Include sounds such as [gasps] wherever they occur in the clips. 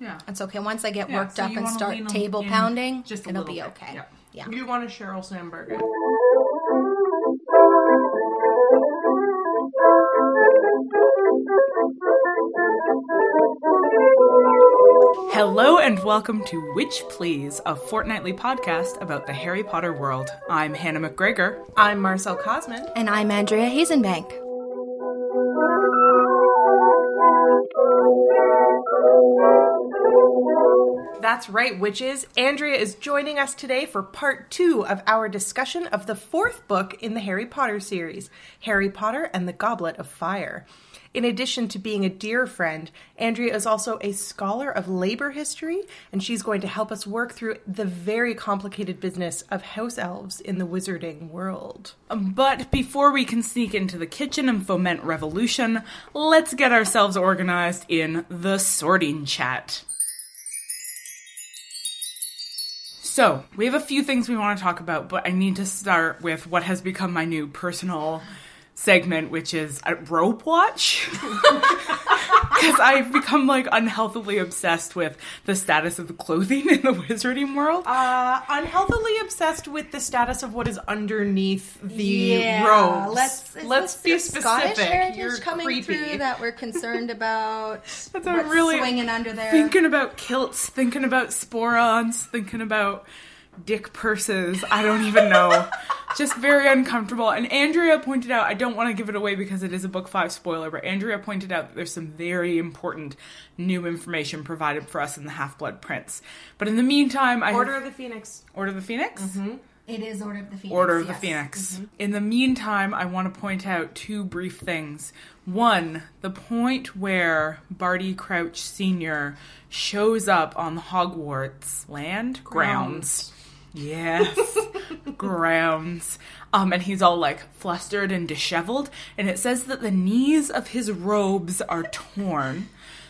Yeah. it's okay. Once I get Yeah, worked so up and start table pounding, just it'll be bit, okay. yeah. Yeah. You want a Sheryl Sandberg. Hello and welcome to Witch Please, a fortnightly podcast about the Harry Potter world. I'm Hannah McGregor. I'm Marcelle Kosman. And I'm Andrea Hasenbank. That's right, witches. Andrea is joining us today for part two of our discussion of the fourth book in the Harry Potter series, Harry Potter and the Goblet of Fire. In addition to being a dear friend, Andrea is also a scholar of labor history, and she's going to help us work through the very complicated business of house elves in the wizarding world. But before we can sneak into the kitchen and foment revolution, let's get ourselves organized in the sorting chat. So, we have a few things we want to talk about, but I need to start with what has become my new personal segment, which is a rope watch. [laughs] Because I've become like unhealthily obsessed with the status of the clothing in the wizarding world. Uh, unhealthily obsessed with the status of what is underneath the yeah, robes. let's let's be specific. Scottish heritage You're coming creepy. through that we're concerned about. [laughs] I'm what's really swinging under there. Thinking about kilts, thinking about sporrans, thinking about dick purses. I don't even know. [laughs] Just very uncomfortable. And Andrea pointed out, I don't want to give it away because it is a book five spoiler, but Andrea pointed out that there's some very important new information provided for us in the Half Blood Prince. But in the meantime, I Order have- of the Phoenix. Order of the Phoenix. Mm-hmm. it is Order of the Phoenix. Order of the yes. Phoenix. Mm-hmm. In the meantime, I want to point out two brief things. One, the point where Barty Crouch Sr. shows up on the Hogwarts land grounds. Yes, [laughs] grounds. Um, and he's all like flustered and disheveled, and it says that the knees of his robes are torn.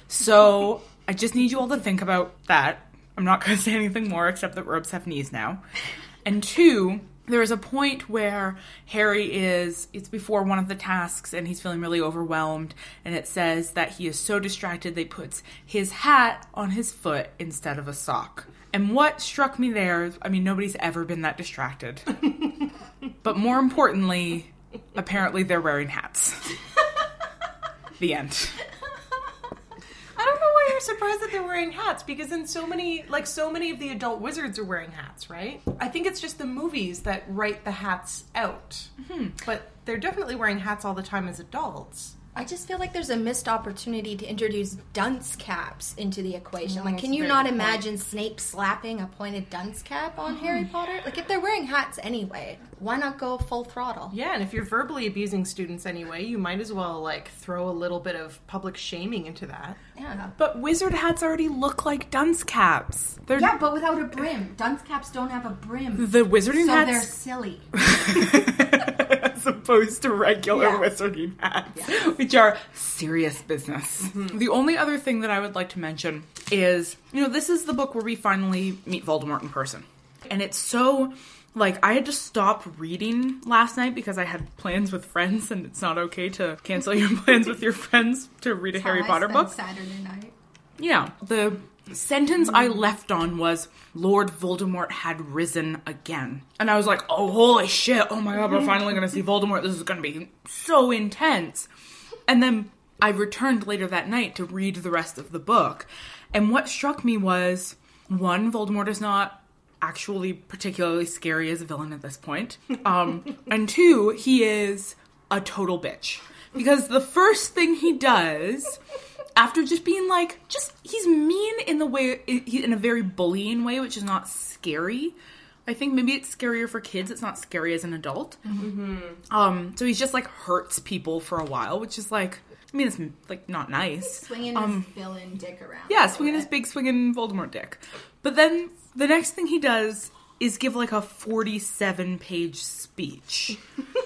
So [laughs] I just need you all to think about that. I'm not going [laughs] to say anything more except that robes have knees now. And two, there is a point where Harry is, it's before one of the tasks and he's feeling really overwhelmed. And it says that he is so distracted they puts his hat on his foot instead of a sock. And what struck me there, I mean, nobody's ever been that distracted. [laughs] but more importantly, apparently they're wearing hats. [laughs] the end. I don't know why you're surprised that they're wearing hats because in so many, like so many of the adult wizards are wearing hats, right? I think it's just the movies that write the hats out. Mm-hmm. But they're definitely wearing hats all the time as adults. I just feel like there's a missed opportunity to introduce dunce caps into the equation. Mm, like, can you not good point. imagine Snape slapping a pointed dunce cap on mm-hmm. Harry Potter? Like, if they're wearing hats anyway, why not go full throttle? Yeah, and if you're verbally abusing students anyway, you might as well like throw a little bit of public shaming into that. Yeah. But wizard hats already look like dunce caps. They're Yeah, but without a brim. Dunce caps don't have a brim. the wizarding so they're silly. [laughs] [laughs] as opposed to regular Yeah. wizarding hats, which are serious business. Mm-hmm. The only other thing that I would like to mention is, you know, this is the book where we finally meet Voldemort in person. And it's so like I had to stop reading last night because I had plans with friends and it's not okay to cancel your [laughs] plans with your friends to read a Harry I Potter spent book. Saturday night. Yeah, the sentence I left on was Lord Voldemort had risen again. And I was like, oh, holy shit. Oh my god, we're finally going to see Voldemort. This is going to be so intense. And then I returned later that night to read the rest of the book. And what struck me was one, Voldemort is not actually particularly scary as a villain at this point. Um, and two, he is a total bitch. Because the first thing he does after just being like just he's mean in the way in a very bullying way which is not scary. I think maybe it's scarier for kids. It's not scary as an adult. Um so he's just like hurts people for a while which is like i mean it's like not nice. Swinging Um, his villain dick around. yeah, swinging his big swinging Voldemort dick. But then the next thing he does is give like a 47 page speech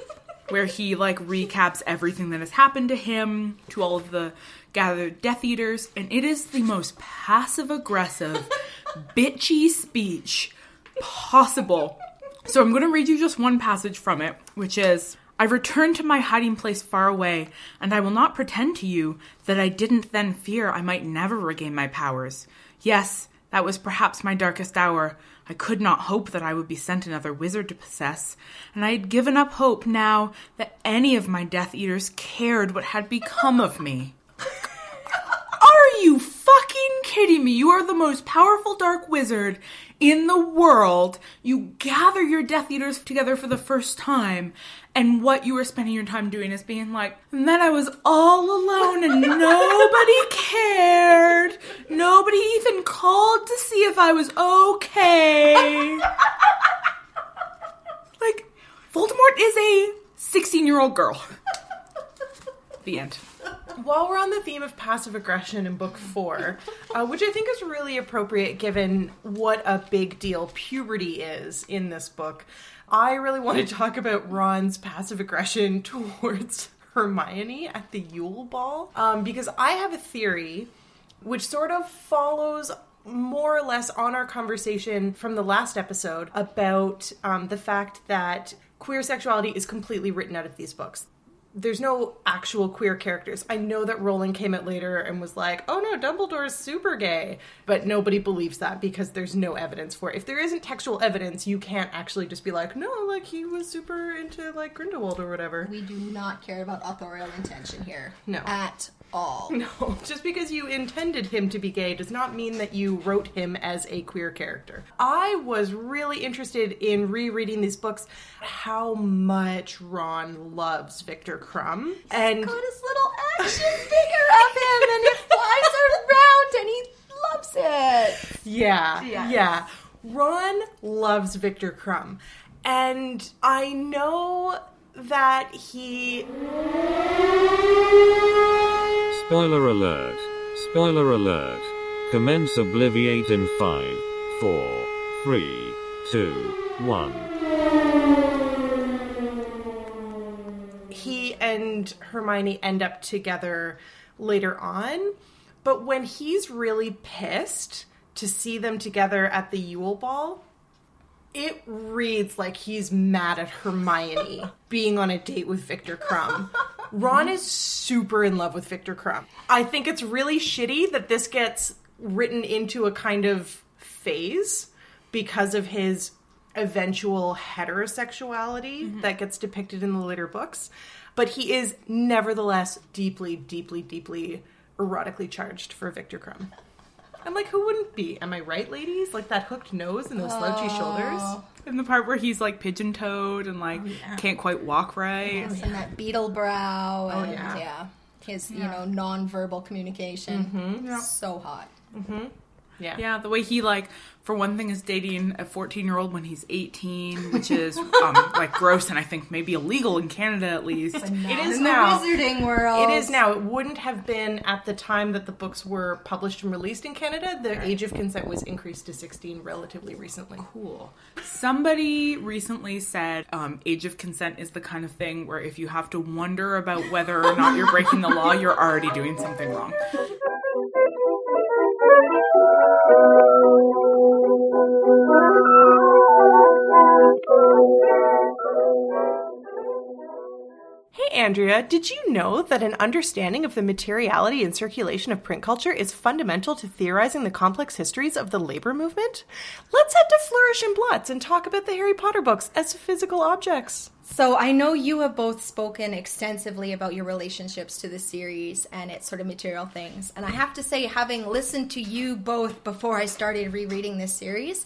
[laughs] where he like recaps everything that has happened to him, to all of the gathered Death Eaters, and it is the most passive aggressive, [laughs] bitchy speech possible. So I'm going to read you just one passage from it, which is I returned to my hiding place far away, and I will not pretend to you that I didn't then fear I might never regain my powers. Yes, that was perhaps my darkest hour. I could not hope that I would be sent another wizard to possess, and I had given up hope now that any of my Death Eaters cared what had become of me. Are you fucking kidding me? You are the most powerful dark wizard in the world. You gather your Death Eaters together for the first time, and what you are spending your time doing is being like, and then I was all alone and [laughs] nobody cared. Nobody even called to see if I was okay. like, Voldemort is a 16 year old girl. The end. While we're on the theme of passive aggression in book four, uh, which I think is really appropriate given what a big deal puberty is in this book, I really want to talk about Ron's passive aggression [laughs] towards Hermione at the Yule Ball. Um, because I have a theory which sort of follows more or less on our conversation from the last episode about um, the fact that queer sexuality is completely written out of these books there's no actual queer characters. I know that Rowling came out later and was like, "Oh no, Dumbledore is super gay," but nobody believes that because there's no evidence for it. If there isn't textual evidence, you can't actually just be like, "No, like he was super into like Grindelwald or whatever." We do not care about authorial intention here. No. At all. [laughs] No, just because you intended him to be gay does not mean that you wrote him as a queer character. I was really interested in rereading these books, how much Ron loves Viktor Krum, and Got his little action [laughs] figure of him and it flies around and he loves it. Yeah, Yes. yeah. Ron loves Viktor Krum. And I know that he. Spoiler alert. Spoiler alert. Commence Obliviate in 5, 4, 3, 2, 1. He and Hermione end up together later on. But when he's really pissed to see them together at the Yule Ball, it reads like he's mad at Hermione [laughs] being on a date with Viktor Krum. Ron is super in love with Viktor Krum. I think it's really shitty that this gets written into a kind of phase because of his eventual heterosexuality mm-hmm. that gets depicted in the later books. But he is nevertheless deeply, deeply, deeply erotically charged for Viktor Krum. I'm like, who wouldn't be? Am I right, ladies? Like that hooked nose and those slouchy oh. shoulders. And the part where he's like pigeon toed and like oh, can't quite walk right. And that beetle brow. Oh, and, yeah. yeah. his you know non-verbal communication. Mm-hmm. So hot. Mm-hmm. Yeah. Yeah, the way he like, for one thing, is dating a 14 year old when he's 18, which is um, [laughs] like gross and I think maybe illegal in Canada at least. it is in now. the wizarding world. It is now. It wouldn't have been at the time that the books were published and released in Canada. The age of consent was increased to 16 relatively recently. Cool. Somebody recently said um, age of consent is the kind of thing where if you have to wonder about whether or not you're breaking the law, you're already doing something wrong. Hey, Andrea, did you know that an understanding of the materiality and circulation of print culture is fundamental to theorizing the complex histories of the labor movement? Let's head to Flourish and Blotts and talk about the Harry Potter books as physical objects. So I know you have both spoken extensively about your relationships to the series and its sort of material things. And I have to say, having listened to you both before I started rereading this series,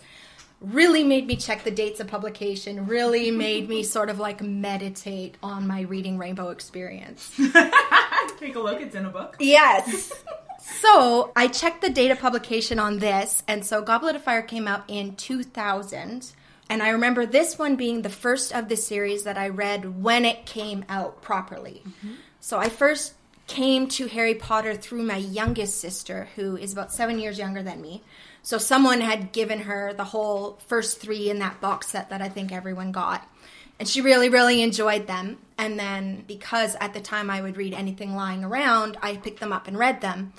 really made me check the dates of publication, really made me sort of like meditate on my reading rainbow experience. [laughs] Take a look, it's in a book. Yes. [laughs] So I checked the date of publication on this, and so Goblet of Fire came out in 2000. And I remember this one being the first of the series that I read when it came out properly. Mm-hmm. So I first came to Harry Potter through my youngest sister, who is about seven years younger than me. So someone had given her the whole first three in that box set that I think everyone got. And she really, really enjoyed them. And then because at the time I would read anything lying around, I picked them up and read them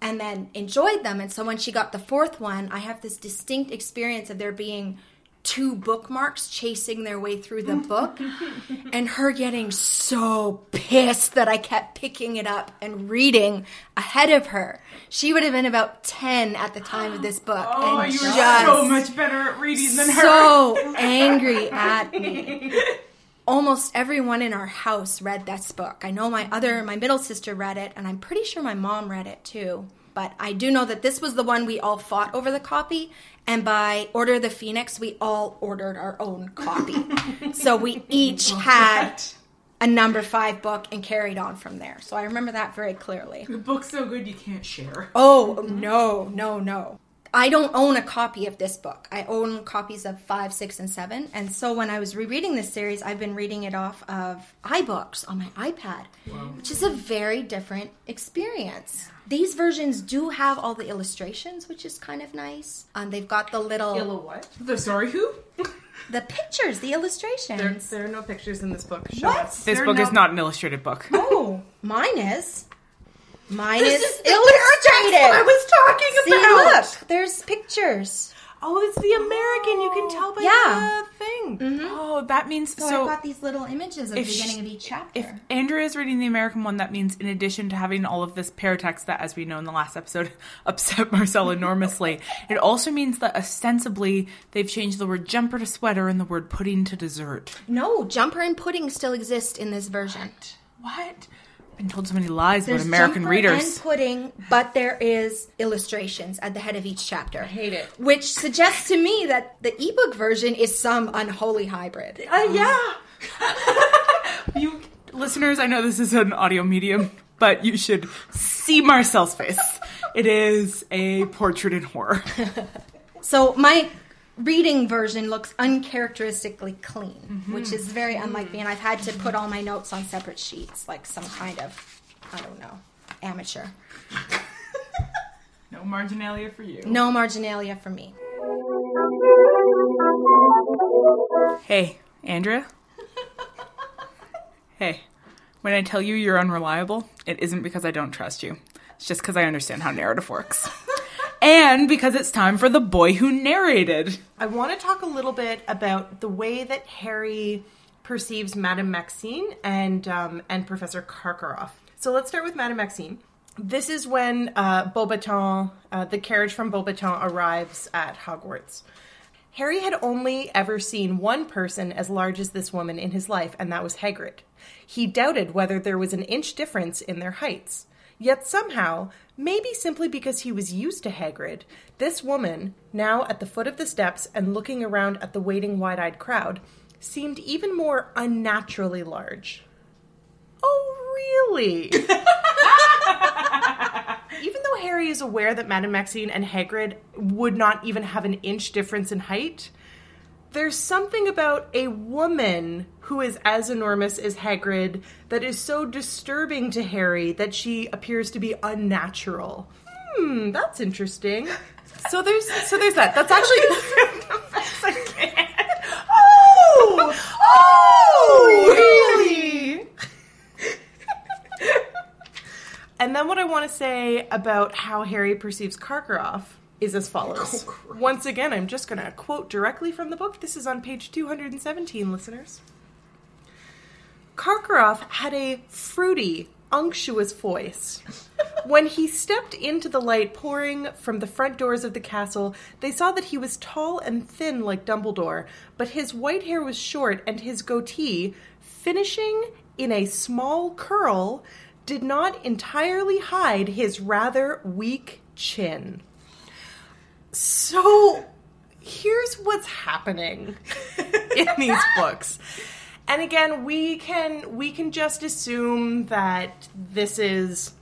and then enjoyed them. And so when she got the fourth one, I have this distinct experience of there being two bookmarks chasing their way through the book [laughs] and her getting so pissed that I kept picking it up and reading ahead of her. She would have been about 10 at the time of this book. [gasps] Oh, and you were so much better at reading than her. so [laughs] angry at me. [laughs] Almost everyone in our house read this book. I know my other, my middle sister read it, and I'm pretty sure my mom read it too. But I do know that this was the one we all fought over the copy, and by Order of the Phoenix, we all ordered our own copy. [laughs] so we each had a number five book and carried on from there. So I remember that very clearly. The book's so good you can't share. Oh, mm-hmm. no, no, no. I don't own a copy of this book. I own copies of five, six, and seven. And so when I was rereading this series, I've been reading it off of iBooks on my iPad, which is a very different experience. These versions do have all the illustrations, which is kind of nice. Um, they've got the little what? The sorry who? [laughs] the pictures, the illustrations. there are no pictures in this book. Show What? us. This There book no- is not an illustrated book. Oh, [laughs] mine is. Mine This is, illustrated. What I was talking See, about. look, there's pictures. Oh, it's the American. You can tell by Yeah. the thing. Mm-hmm. Oh, that means So, so. I've got these little images at the if she- beginning of each chapter. if Andrea is reading the American one, that means in addition to having all of this paratext that, as we know in the last episode, [laughs] upset Marcelle enormously, it also means that ostensibly they've changed the word jumper to sweater and the word pudding to dessert. no, jumper and pudding still exist in this version. What? I've been told so many lies There's about American jumper readers. and pudding, but there is illustrations at the head of each chapter. I hate it. Which suggests to me that the ebook version is some unholy hybrid. Uh, yeah. [laughs] You listeners, I know this is an audio medium, but you should see Marcelle's face. It is a portrait in horror. [laughs] So my reading version looks uncharacteristically clean, mm-hmm. which is very mm-hmm. unlike me, and I've had to put mm-hmm. all my notes on separate sheets, like some kind of, I don't know, amateur. No marginalia for you. No marginalia for me. Hey, Andrea? [laughs] hey, when I tell you you're unreliable, it isn't because I don't trust you. It's just because I understand how narrative works. And because it's time for the boy who narrated. I want to talk a little bit about the way that Harry perceives Madame Maxime and um, and Professor Karkaroff. So let's start with Madame Maxime. This is when uh, Beauxbatons, uh, the carriage from Beauxbatons, arrives at Hogwarts. Harry had only ever seen one person as large as this woman in his life, and that was Hagrid. He doubted whether there was an inch difference in their heights. Yet somehow, Maybe simply because he was used to Hagrid, this woman, now at the foot of the steps and looking around at the waiting wide eyed crowd, seemed even more unnaturally large. Oh, really? [laughs] even though Harry is aware that Madame Maxime and Hagrid would not even have an inch difference in height, there's something about a woman who is as enormous as Hagrid that is so disturbing to Harry that she appears to be unnatural. Hmm, that's interesting. So there's so there's that. That's actually [laughs] Oh! Oh! Really? [laughs] and then what I want to say about how Harry perceives Karkaroff is as follows. Oh, Once again, I'm just going to quote directly from the book. This is on page 217, listeners. Karkaroff had a fruity, unctuous voice. [laughs] when he stepped into the light pouring from the front doors of the castle, they saw that he was tall and thin like Dumbledore, but his white hair was short and his goatee, finishing in a small curl, did not entirely hide his rather weak chin. So here's what's happening [laughs] in these books. And again, we can we can just assume that this is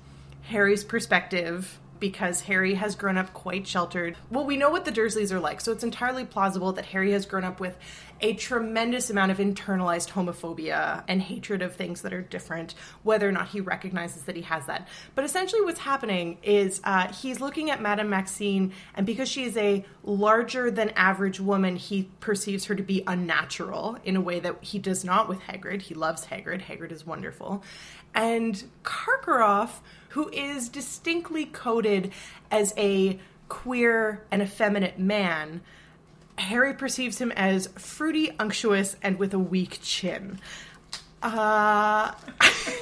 Harry's perspective because Harry has grown up quite sheltered. Well, we know what the Dursleys are like, so it's entirely plausible that Harry has grown up with a tremendous amount of internalized homophobia and hatred of things that are different, whether or not he recognizes that he has that. But essentially, what's happening is uh, he's looking at Madame Maxime, and because she is a larger than average woman, he perceives her to be unnatural in a way that he does not with Hagrid. He loves Hagrid, Hagrid is wonderful. And Karkaroff, who is distinctly coded as a queer and effeminate man, Harry perceives him as fruity, unctuous, and with a weak chin. Uh,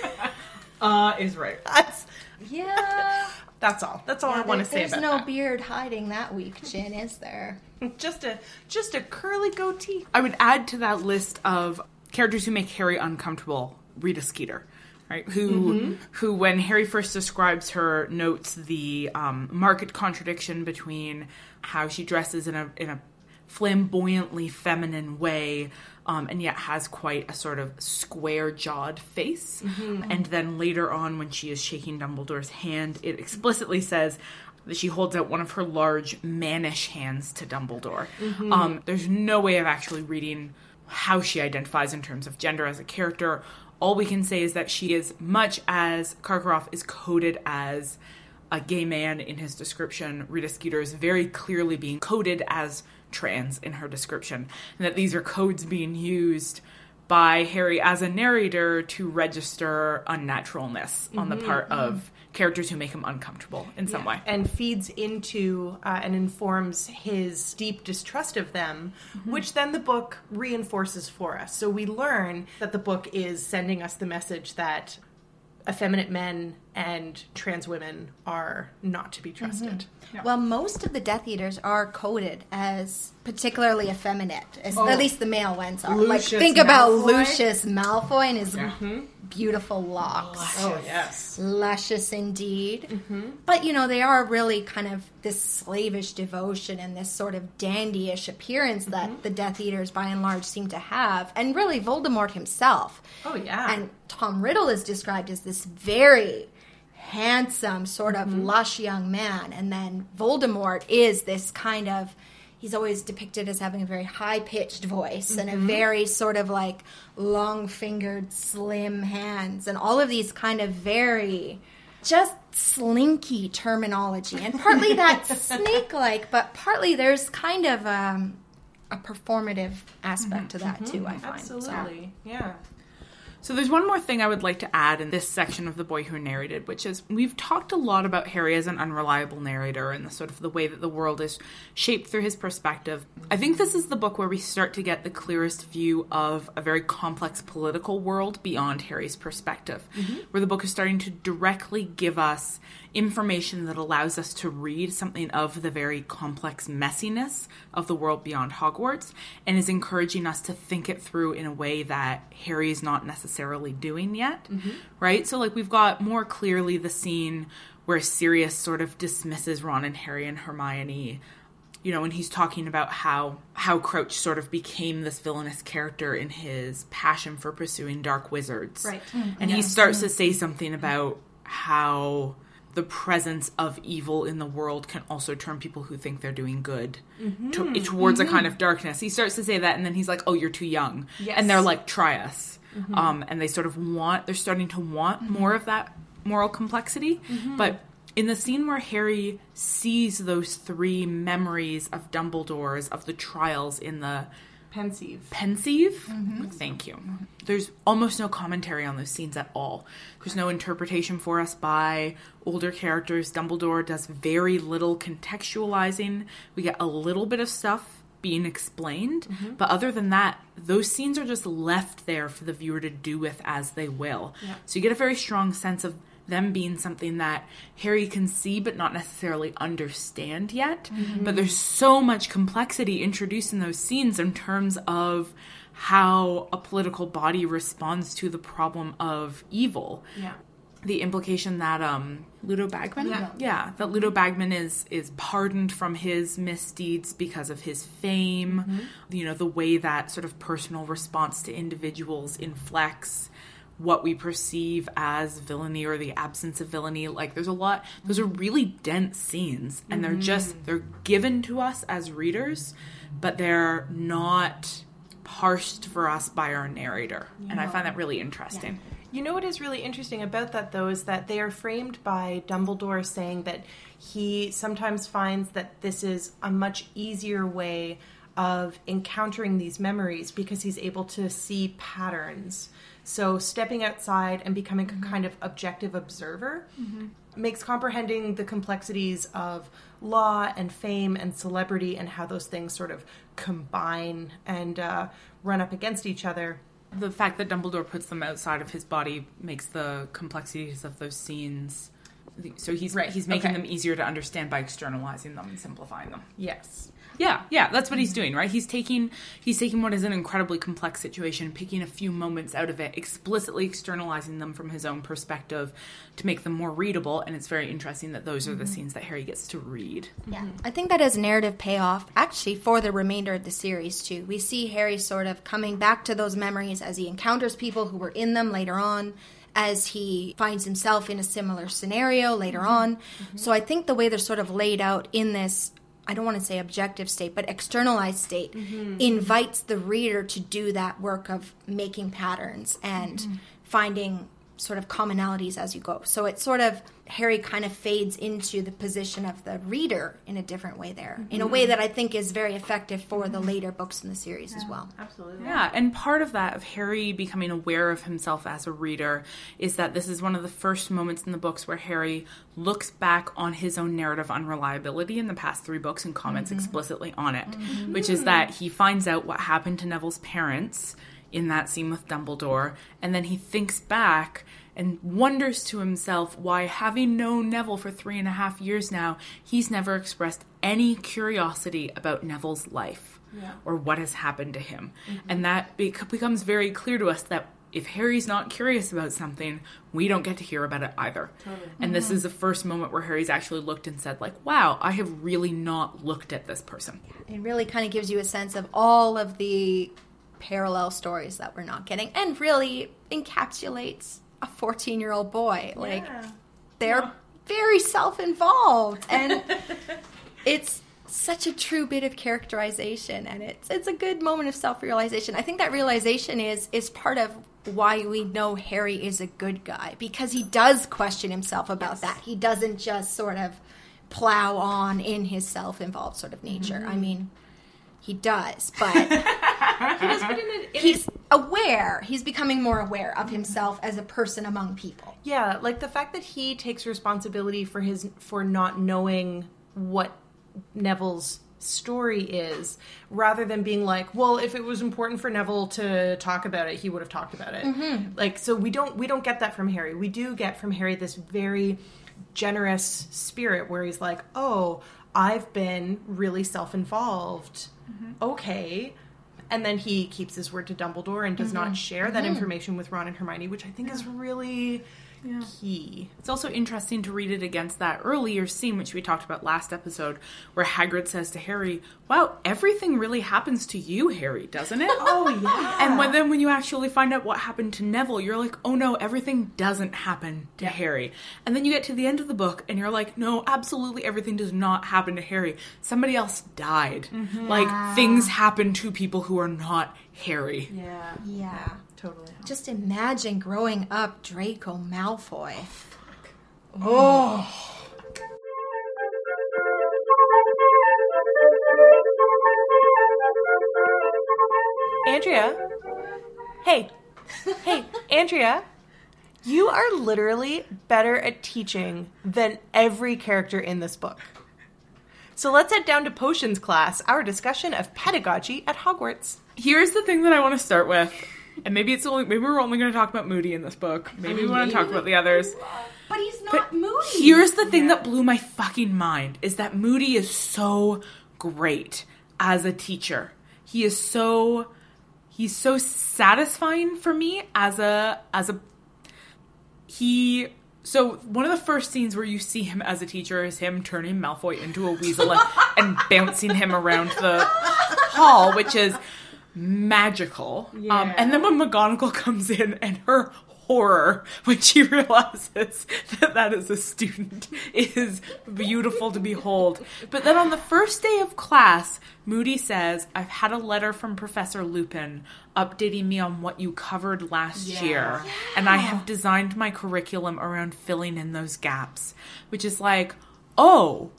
[laughs] uh is right. that's Yeah. [laughs] that's all. That's all I want to say There's about no that. beard hiding that weak chin, is there? [laughs] Just a just a curly goatee. I would add to that list of characters who make Harry uncomfortable. Rita Skeeter, right? Who, who, when Harry first describes her, notes the um, marked contradiction between how she dresses in a in a flamboyantly feminine way, um, and yet has quite a sort of square jawed face. And then later on, when she is shaking Dumbledore's hand, it explicitly says that she holds out one of her large mannish hands to Dumbledore. Um, there's no way of actually reading how she identifies in terms of gender as a character. All we can say is that she is much as Karkaroff is coded as a gay man in his description. Rita Skeeter is very clearly being coded as trans in her description, and that these are codes being used by Harry as a narrator to register unnaturalness on the mm-hmm, part of mm-hmm. Characters who make him uncomfortable in some way. and feeds into uh, and informs his deep distrust of them, mm-hmm. which then the book reinforces for us. So we learn that the book is sending us the message that effeminate men and trans women are not to be mm-hmm. trusted. Well, most of the Death Eaters are coded as particularly effeminate. As, oh. At least the male ones are. like, Lucius think about Lucius Malfoy and his mm-hmm. Beautiful locks. Oh yes. Luscious indeed. Mm-hmm. But, you know, they are really kind of this slavish devotion and this sort of dandyish appearance that mm-hmm. the Death Eaters, by and large, seem to have. And really, Voldemort himself. Oh, yeah. And Tom Riddle is described as this very handsome, sort of mm-hmm. lush young man. And then Voldemort is this kind of. He's always depicted as having a very high pitched voice and a very sort of like long fingered, slim hands, and all of these kind of very just slinky terminology. And partly [laughs] that's snake like, but partly there's kind of um, a performative aspect to that too, I find. So- Absolutely. Yeah. So there's one more thing I would like to add in this section of The Boy Who Narrated, which is we've talked a lot about Harry as an unreliable narrator and the sort of the way that the world is shaped through his perspective. I think this is the book where we start to get the clearest view of a very complex political world beyond Harry's perspective, mm-hmm. where the book is starting to directly give us information that allows us to read something of the very complex messiness of the world beyond Hogwarts and is encouraging us to think it through in a way that Harry is not necessarily doing yet. Mm-hmm. Right? So, like, we've got more clearly the scene where Sirius sort of dismisses Ron and Harry and Hermione you know, when he's talking about how how Crouch sort of became this villainous character in his passion for pursuing dark wizards. Right. And he mm-hmm. starts to say something about how the presence of evil in the world can also turn people who think they're doing good to, mm-hmm. towards a mm-hmm. kind of darkness. He starts to say that, and then he's like, "Oh, you're too young," Yes. and they're like, "Try us," mm-hmm. um, and they sort of want. They're starting to want more of that moral complexity, but. In the scene where Harry sees those three memories of Dumbledore's of the trials in the Pensieve. pensieve. Mm-hmm. Thank you. There's almost no commentary on those scenes at all. There's no interpretation for us by older characters. Dumbledore does very little contextualizing. We get a little bit of stuff being explained, mm-hmm. but other than that, those scenes are just left there for the viewer to do with as they will. So you get a very strong sense of them being something that Harry can see but not necessarily understand yet. But there's so much complexity introduced in those scenes in terms of how a political body responds to the problem of evil. Yeah. The implication that um Ludo Bagman? Yeah. that Ludo Bagman is is pardoned from his misdeeds because of his fame. You know, the way that sort of personal response to individuals inflects what we perceive as villainy or the absence of villainy. Like there's a lot those are really dense scenes and they're mm. just they're given to us as readers but they're not parsed for us by our narrator. And i find that really interesting. You know what is really interesting about that, though, is that they are framed by Dumbledore saying that he sometimes finds that this is a much easier way of encountering these memories because he's able to see patterns. So, stepping outside and becoming a kind of objective observer makes comprehending the complexities of law and fame and celebrity and how those things sort of combine and uh, run up against each other the fact that dumbledore puts them outside of his body makes the complexities of those scenes so he's Right, he's making okay. them easier to understand by externalizing them and simplifying them Yes. Yeah, yeah, that's what he's doing, right? He's taking he's taking what is an incredibly complex situation, picking a few moments out of it, explicitly externalizing them from his own perspective to make them more readable, and it's very interesting that those are the mm-hmm. scenes that Harry gets to read. Yeah, mm-hmm. I think that is narrative payoff actually for the remainder of the series too. We see Harry sort of coming back to those memories as he encounters people who were in them later on, as he finds himself in a similar scenario later mm-hmm. on. So I think the way they're sort of laid out in this I don't want to say objective state, but externalized state mm-hmm. invites the reader to do that work of making patterns and mm-hmm. finding sort of commonalities as you go. So it sort of Harry kind of fades into the position of the reader in a different way there, in a way mm-hmm. that I think is very effective for the mm-hmm. later books in the series as well. Absolutely. Yeah, and part of that of Harry becoming aware of himself as a reader is that this is one of the first moments in the books where Harry looks back on his own narrative unreliability in the past three books and comments mm-hmm. explicitly on it, which is that he finds out what happened to Neville's parents in that scene with Dumbledore, and then he thinks back and wonders to himself why, having known Neville for three and a half years now, he's never expressed any curiosity about Neville's life or what has happened to him. Mm-hmm. And that bec- becomes very clear to us that if Harry's not curious about something, we don't get to hear about it either. And this mm-hmm. is the first moment where Harry's actually looked and said, like, wow, I have really not looked at this person. It really kind of gives you a sense of all of the parallel stories that we're not getting and really encapsulates a 14 year old boy. Like, they're very self involved. And [laughs] it's such a true bit of characterization and it's it's a good moment of self-realization. I think that realization is is part of why we know Harry is a good guy because he does question himself about that. He doesn't just sort of plow on in his self-involved sort of nature. I mm-hmm. mean, he does, but [laughs] he's aware. He's becoming more aware of himself as a person among people. Yeah, like the fact that he takes responsibility for his for not knowing what Neville's story is rather than being like well if it was important for neville to talk about it he would have talked about it mm-hmm. like so we don't we don't get that from harry we do get from harry this very generous spirit where he's like oh i've been really self-involved. Mm-hmm. Okay. And then he keeps his word to dumbledore and does not mm-hmm. share that mm-hmm. information with ron and hermione which i think is really key. It's also interesting to read it against that earlier scene, which we talked about last episode, where Hagrid says to Harry, Wow, everything really happens to you, Harry, doesn't it? [laughs] Oh yeah. And when, then when you actually find out what happened to Neville, you're like, oh no, everything doesn't happen to Harry. And then you get to the end of the book and you're like, no, absolutely everything does not happen to Harry. Somebody else died. Mm-hmm. Like things happen to people who are not Harry. Yeah. Yeah. Totally. Just imagine growing up Draco Malfoy. Oh. oh. Andrea. Hey. Hey, [laughs] Andrea. You are literally better at teaching than every character in this book. So let's head down to potions class, our discussion of pedagogy at Hogwarts. Here's the thing that I want to start with. And maybe it's only maybe we're only going to talk about Moody in this book. Maybe we want to talk about the others. But he's not moody. Here's the thing that blew my fucking mind is that Moody is so great as a teacher. He is so he's so satisfying for me as a as a he so one of the first scenes where you see him as a teacher is him turning Malfoy into a weasel and, and bouncing him around the hall, which is magical. Um, and then when McGonagall comes in and her horror when she [laughs] realizes that that is a student [laughs] is beautiful to behold. But then on the first day of class, Moody says, I've had a letter from Professor Lupin updating me on what you covered last year. And I have designed my curriculum around filling in those gaps. Which is like, oh,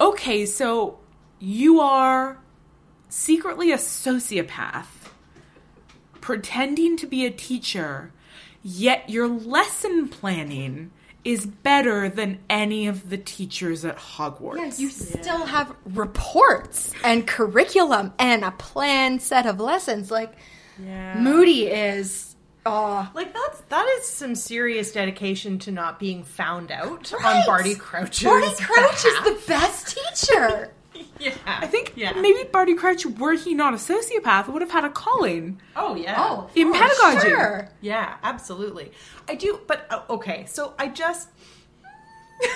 okay, so you are secretly a sociopath pretending to be a teacher, yet your lesson planning is better than any of the teachers at Hogwarts. Yes, you still have reports and curriculum and a planned set of lessons. Like Moody is. Oh, Like that's that is some serious dedication to not being found out on Right. Barty Crouch's Barty Crouch is the best teacher. [laughs] yeah. I think yeah. maybe Barty Crouch, were he not a sociopath, would have had a calling. Oh yeah. Oh, In for pedagogy. sure. Yeah, absolutely. I do, but uh, okay. So I just. [laughs]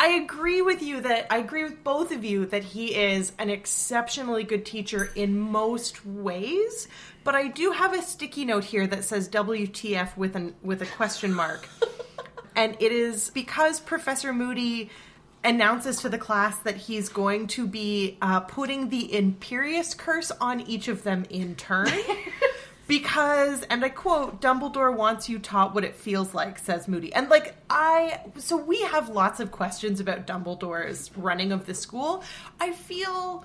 I agree with you that I agree with both of you that he is an exceptionally good teacher in most ways, but I do have a sticky note here that says WTF with an with a question mark. [laughs] and it is because Professor Moody announces to the class that he's going to be uh, putting the Imperius curse on each of them in turn. [laughs] because, and I quote, Dumbledore wants you taught what it feels like, says Moody. And like, I, so we have lots of questions about Dumbledore's running of the school. I feel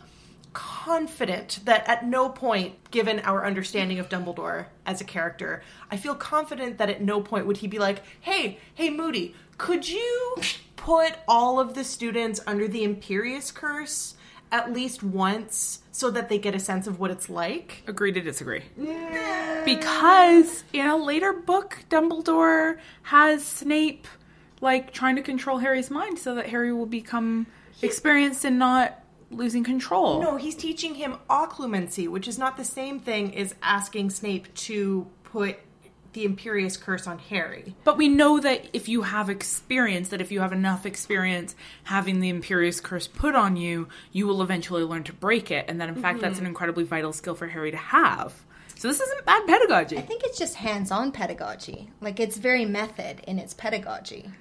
confident that at no point, given our understanding of Dumbledore as a character, I feel confident that at no point would he be like, hey, hey, Moody, could you put all of the students under the Imperius Curse at least once so that they get a sense of what it's like? Agree to disagree. Because in a later book, Dumbledore has Snape like trying to control Harry's mind so that Harry will become experienced and not losing control. No, he's teaching him occlumency, which is not the same thing as asking Snape to put the Imperius Curse on Harry. But we know that if you have experience, that if you have enough experience having the Imperius Curse put on you, you will eventually learn to break it. And that, in fact, that's an mm-hmm. incredibly vital skill for Harry to have. So this isn't bad pedagogy. I think it's just hands on pedagogy. Like, it's very method in its pedagogy.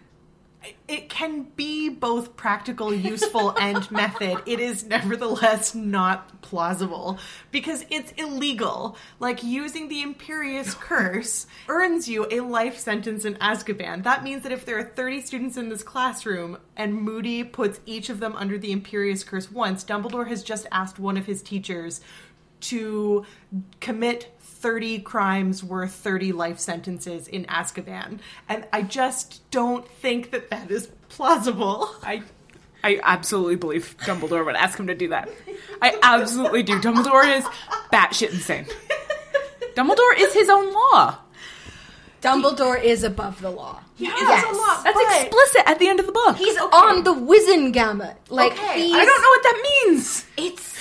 It can be both practical, useful, and [laughs] method. It is nevertheless not plausible because it's illegal. Like using the Imperius Curse earns you a life sentence in Azkaban. That means that if there are 30 students in this classroom and Moody puts each of them under the Imperius Curse once, Dumbledore has just asked one of his teachers to commit 30 crimes worth 30 life sentences in Azkaban. And I just don't think that that is plausible. I I absolutely believe Dumbledore would ask him to do that. I absolutely do. Dumbledore is batshit insane. Dumbledore is his own law. Dumbledore is above the law. Yeah, Yes. that's a lot. That's explicit at the end of the book. He's on the Wizengamot. Like, Okay, he's, I don't know what that means. It's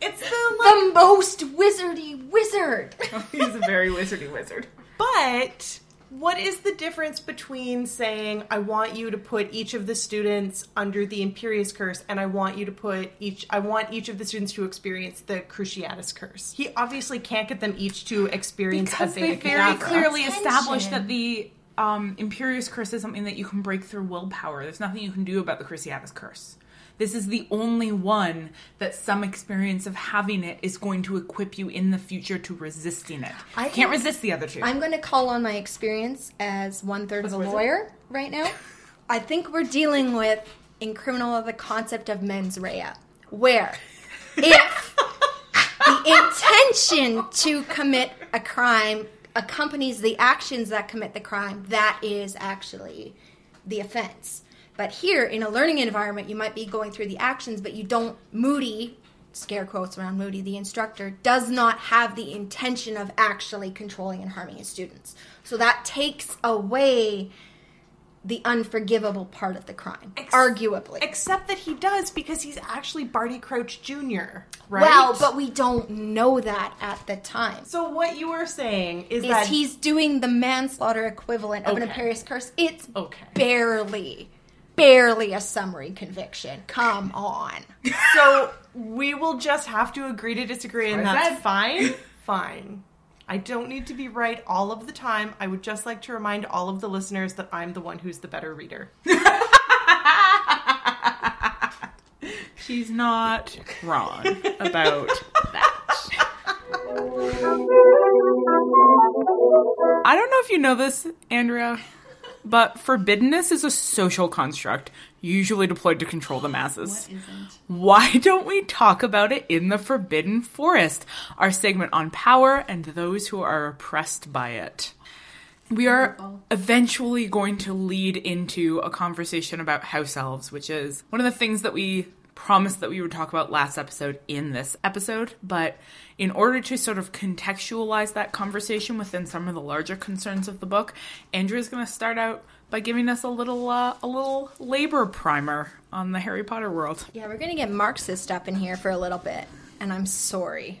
It's the like, the most wizardy wizard. [laughs] He's a very wizardy wizard. but What is the difference between saying I want you to put each of the students under the Imperius curse and I want you to put each I want each of the students to experience the Cruciatus curse? He obviously can't get them each to experience because a they Veda very Kedavra. clearly established that the um, Imperius Curse is something that you can break through willpower. There's nothing you can do about the Cruciatus Curse. This is the only one that some experience of having it is going to equip you in the future to resisting it. I can't resist the other two. I'm going to call on my experience as one third of a lawyer right now. [laughs] I think we're dealing with in criminal the concept of mens rea, where if the intention to commit a crime accompanies the actions that commit the crime, that is actually the offense. But here, in a learning environment, you might be going through the actions, but you don't. Moody, scare quotes around Moody, the instructor, does not have the intention of actually controlling and harming his students. So that takes away the unforgivable part of the crime, arguably. Except that he does because he's actually Barty Crouch Jr. Right? Well, but we don't know that at the time. so what you are saying is, Is that he's doing the manslaughter equivalent of an Okay. Imperius curse? It's Okay. barely, barely a summary conviction. Come on. so we will just have to agree to disagree, and That's what I that's said. fine. Fine. I don't need to be right all of the time. I would just like to remind all of the listeners that I'm the one who's the better reader. [laughs] She's not wrong about that. I don't know if you know this, Andrea, but forbiddenness is a social construct usually deployed to control the masses. Why don't we talk about it in the Forbidden Forest, our segment on power and those who are oppressed by it? We are eventually going to lead into a conversation about house elves, which is one of the things that we promised that we would talk about last episode in this episode. But in order to sort of contextualize that conversation within some of the larger concerns of the book, Andrea is going to start out by giving us a little uh, a little labor primer on the Harry Potter world. Yeah, we're going to get Marxist up in here for a little bit, and I'm sorry.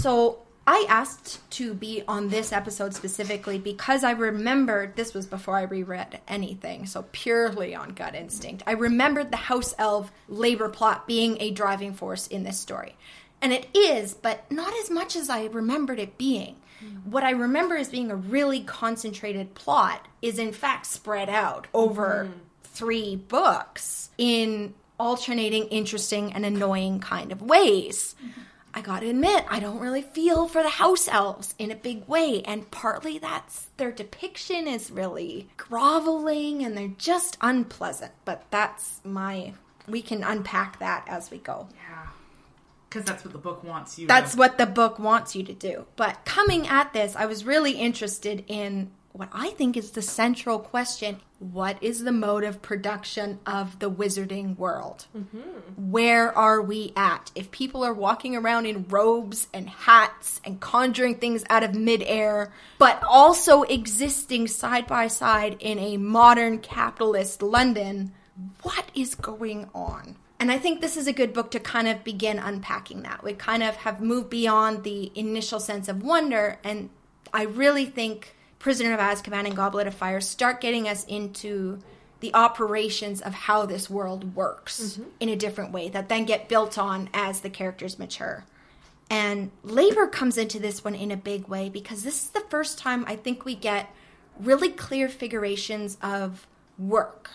So I asked to be on this episode specifically because I remembered this was before I reread anything, so purely on gut instinct. I remembered the house elf labor plot being a driving force in this story. And it is, but not as much as I remembered it being. What I remember as being a really concentrated plot is in fact spread out over mm-hmm. three books in alternating interesting and annoying kind of ways. Mm-hmm. I gotta admit, I don't really feel for the house elves in a big way, and partly that's their depiction is really groveling and they're just unpleasant. But that's my. We can unpack that as we go. Yeah. Because that's what the book wants you That's to. what the book wants you to do. But coming at this, I was really interested in what I think is the central question What is the mode of production of the wizarding world? Mm-hmm. Where are we at? If people are walking around in robes and hats and conjuring things out of midair, but also existing side by side in a modern capitalist London, what is going on? And I think this is a good book to kind of begin unpacking that. We kind of have moved beyond the initial sense of wonder, and I really think Prisoner of Azkaban and Goblet of Fire start getting us into the operations of how this world works mm-hmm. in a different way that then get built on as the characters mature. And labor comes into this one in a big way because this is the first time I think we get really clear figurations of work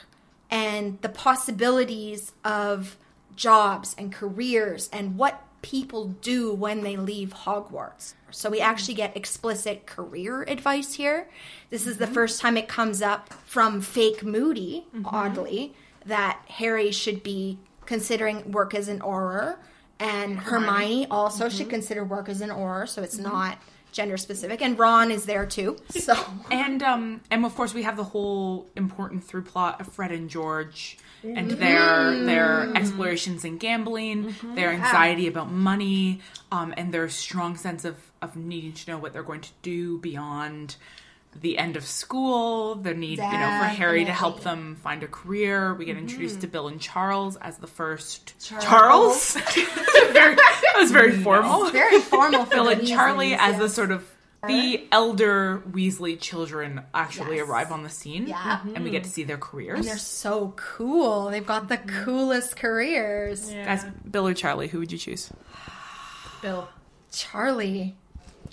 and the possibilities of jobs and careers and what people do when they leave Hogwarts. So we actually get explicit career advice here. This is the mm-hmm. first time it comes up from fake Moody, mm-hmm. oddly, that Harry should be considering work as an auror and Hermione also should mm-hmm. consider work as an or, so it's not gender specific. And Ron is there too. So [laughs] And um and of course we have the whole important through plot of Fred and George and their their explorations in gambling, their anxiety about money, um, and their strong sense of of needing to know what they're going to do beyond the end of school, the need, you know, for Harry to help them find a career. We get introduced to mm-hmm. Bill and Charles as the first Charles. [laughs] very, that was very formal. very formal. For Bill the and Charlie Weasleys, as the sort of the elder Weasley children actually Yes. arrive on the scene, Yeah. and we get to mm-hmm. see their careers. And they're so cool. They've got the mm-hmm. coolest careers. Guys, Bill or Charlie, who would you choose? Bill. Charlie.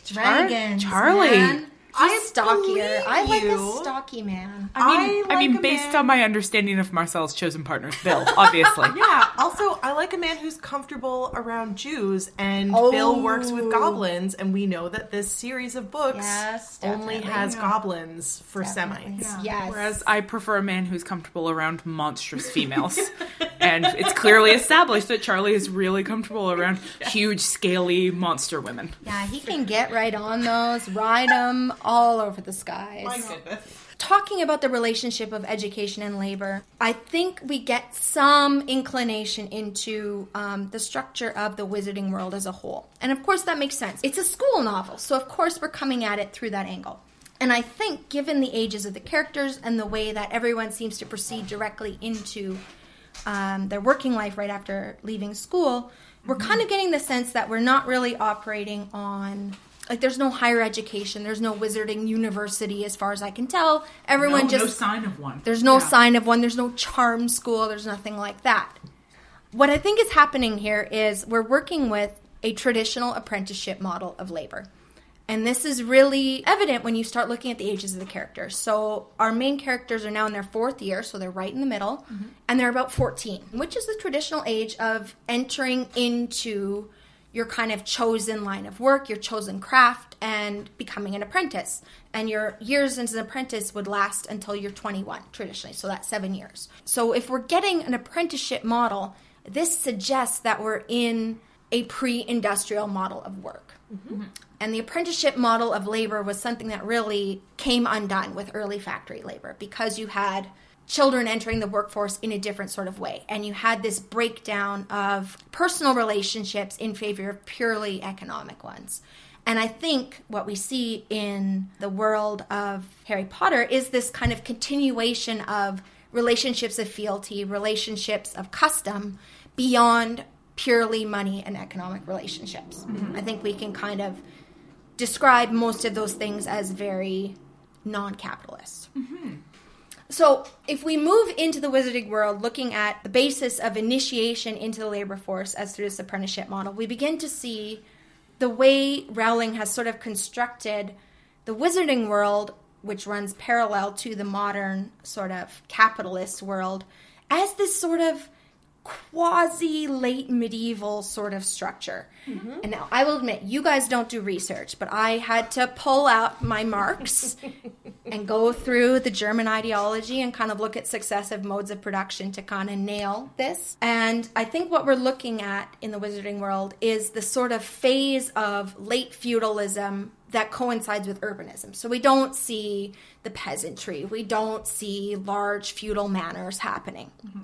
Dragons. Charlie. Man. I He's stockier. I like a stocky man. I mean, I I, mean, based man- on my understanding of Marcelle's chosen partners, Bill, obviously. [laughs] Yeah. Also, I like a man who's comfortable around Jews, and Oh. Bill works with goblins, and we know that this series of books Yes, only has goblins for Semites. Yes. Whereas I prefer a man who's comfortable around monstrous females. [laughs] and it's clearly established that Charlie is really comfortable around [laughs] huge, scaly monster women. yeah, he can get right on those, ride them all over the skies. My goodness. talking about the relationship of education and labor, I think we get some inclination into um, the structure of the wizarding world as a whole. And of course, that makes sense. It's a school novel, so of course, we're coming at it through that angle. And I think, given the ages of the characters and the way that everyone seems to proceed directly into um, their working life right after leaving school, we're kind of getting the sense that we're not really operating on. Like, there's no higher education, there's no wizarding university, as far as I can tell. Everyone just. no sign of one. There's no sign of one. There's no charm school. There's nothing like that. What I think is happening here is we're working with a traditional apprenticeship model of labor. And this is really evident when you start looking at the ages of the characters. So, our main characters are now in their fourth year, so they're right in the middle, mm-hmm. and they're about 14, which is the traditional age of entering into your kind of chosen line of work, your chosen craft, and becoming an apprentice. And your years as an apprentice would last until you're 21, traditionally. So that's seven years. So if we're getting an apprenticeship model, this suggests that we're in a pre industrial model of work. Mm-hmm. And the apprenticeship model of labor was something that really came undone with early factory labor because you had children entering the workforce in a different sort of way. And you had this breakdown of personal relationships in favor of purely economic ones. And I think what we see in the world of Harry Potter is this kind of continuation of relationships of fealty, relationships of custom beyond purely money and economic relationships. Mm-hmm. I think we can kind of describe most of those things as very non capitalist. Mm-hmm. So, if we move into the wizarding world, looking at the basis of initiation into the labor force as through this apprenticeship model, we begin to see the way Rowling has sort of constructed the wizarding world, which runs parallel to the modern sort of capitalist world, as this sort of quasi late medieval sort of structure. Mm-hmm. And now I will admit, you guys don't do research, but I had to pull out my Marx [laughs] and go through the German ideology and kind of look at successive modes of production to kind of nail this. And I think what we're looking at in the wizarding world is the sort of phase of late feudalism that coincides with urbanism. So we don't see the peasantry, we don't see large feudal manors happening mm-hmm.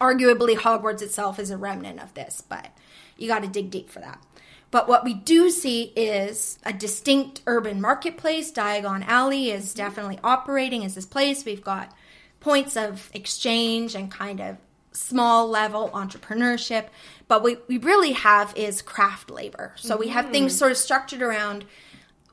Arguably Hogwarts itself is a remnant of this, but you got to dig deep for that. But what we do see is a distinct urban marketplace. Diagon Alley is definitely operating as this place. We've got points of exchange and kind of small level entrepreneurship. But what we really have is craft labor. So we have things mm. sort of structured around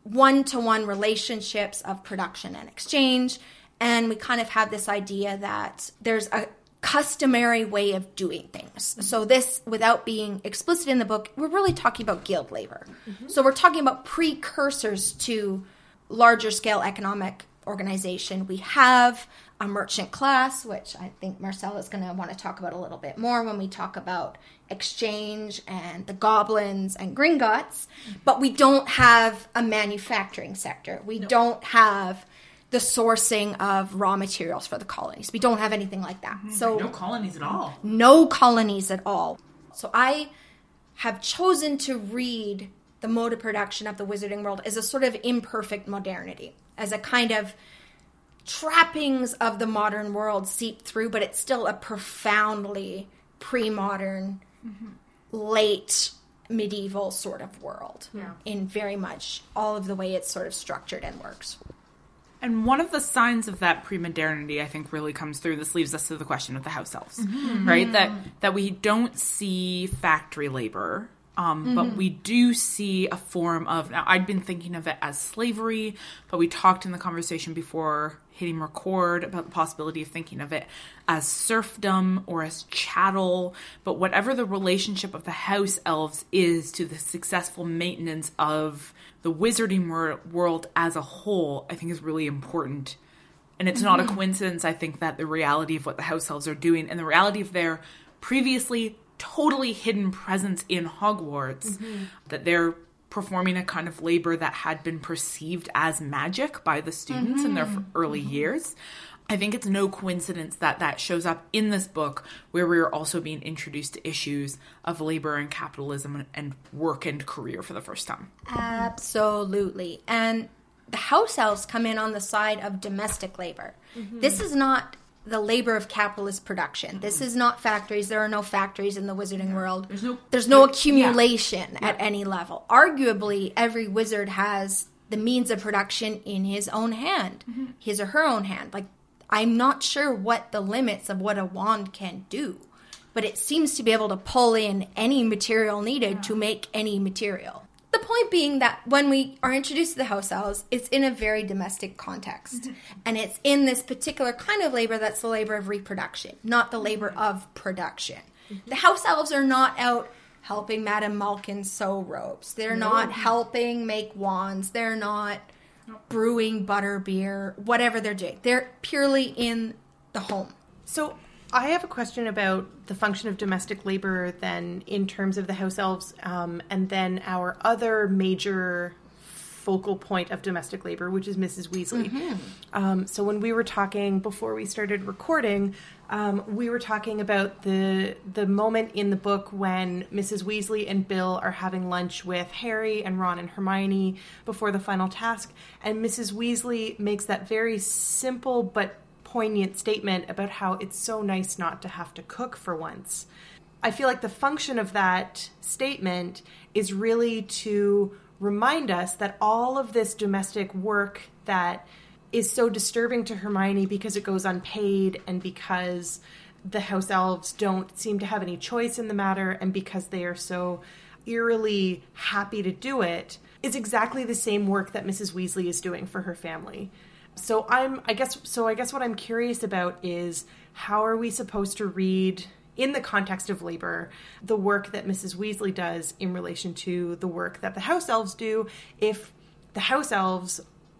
one to one relationships of production and exchange. And we kind of have this idea that there's a customary way of doing things. So, this, without being explicit in the book, we're really talking about guild labor. Mm-hmm. So, we're talking about precursors to larger scale economic organization. We have a merchant class, which I think Marcelle is going to want to talk about a little bit more when we talk about exchange and the goblins and Gringotts, mm-hmm. but we don't have a manufacturing sector. We don't have the sourcing of raw materials for the colonies. We don't have anything like that. Mm-hmm. So No colonies at all. no colonies at all. So I have chosen to read the mode of production of the wizarding world as a sort of imperfect modernity, as a kind of trappings of the modern world seep through, but it's still a profoundly pre modern, mm-hmm. late medieval sort of world in very much all of the way it's sort of structured and works. And one of the signs of that pre-modernity, I think, really comes through. This leaves us to the question of the house elves, mm-hmm. right? That mm-hmm. that we don't see factory labor, um, but mm-hmm. we do see a form of. Now, I'd been thinking of it as slavery, but we talked in the conversation before hitting record about the possibility of thinking of it as serfdom or as chattel. But whatever the relationship of the house elves is to the successful maintenance of the wizarding wor- world as a whole, I think is really important. And it's not a mm-hmm. coincidence, I think, that the reality of what the house elves are doing and the reality of their previously totally hidden presence in Hogwarts, mm-hmm. that they're performing a kind of labor that had been perceived as magic by the students in their f- early years. I think it's no coincidence that that shows up in this book where we're also being introduced to issues of labor and capitalism and work and career for the first time. Absolutely. And the house elves come in on the side of domestic labor. Mm-hmm. This is not the labor of capitalist production. This is not factories. There are no factories in the wizarding world. There's no- There's no accumulation at any level. Arguably, every wizard has the means of production in his own hand, mm-hmm. his or her own hand. Like, I'm not sure what the limits of what a wand can do, but it seems to be able to pull in any material needed to make any material. The point being that when we are introduced to the house elves, it's in a very domestic context. [laughs] And it's in this particular kind of labor that's the labor of reproduction, not the labor mm-hmm. of production. Mm-hmm. The house elves are not out helping Madame Malkin sew robes. They're not helping make wands. They're not brewing butter beer, whatever they're doing. They're purely in the home. So I have a question about the function of domestic labor, then in terms of the house elves, um, and then our other major focal point of domestic labor, which is Mrs. Weasley. Um, so when we were talking before we started recording, um, we were talking about the the moment in the book when Mrs. Weasley and Bill are having lunch with Harry and Ron and Hermione before the final task, and Mrs. Weasley makes that very simple but poignant statement about how it's so nice not to have to cook for once. I feel like the function of that statement is really to remind us that all of this domestic work that is so disturbing to Hermione because it goes unpaid and because the house elves don't seem to have any choice in the matter and because they are so eerily happy to do it is exactly the same work that Mrs. Weasley is doing for her family. So I'm I guess so I guess what I'm curious about is how are we supposed to read in the context of labor the work that Mrs. Weasley does in relation to the work that the house elves do if the house elves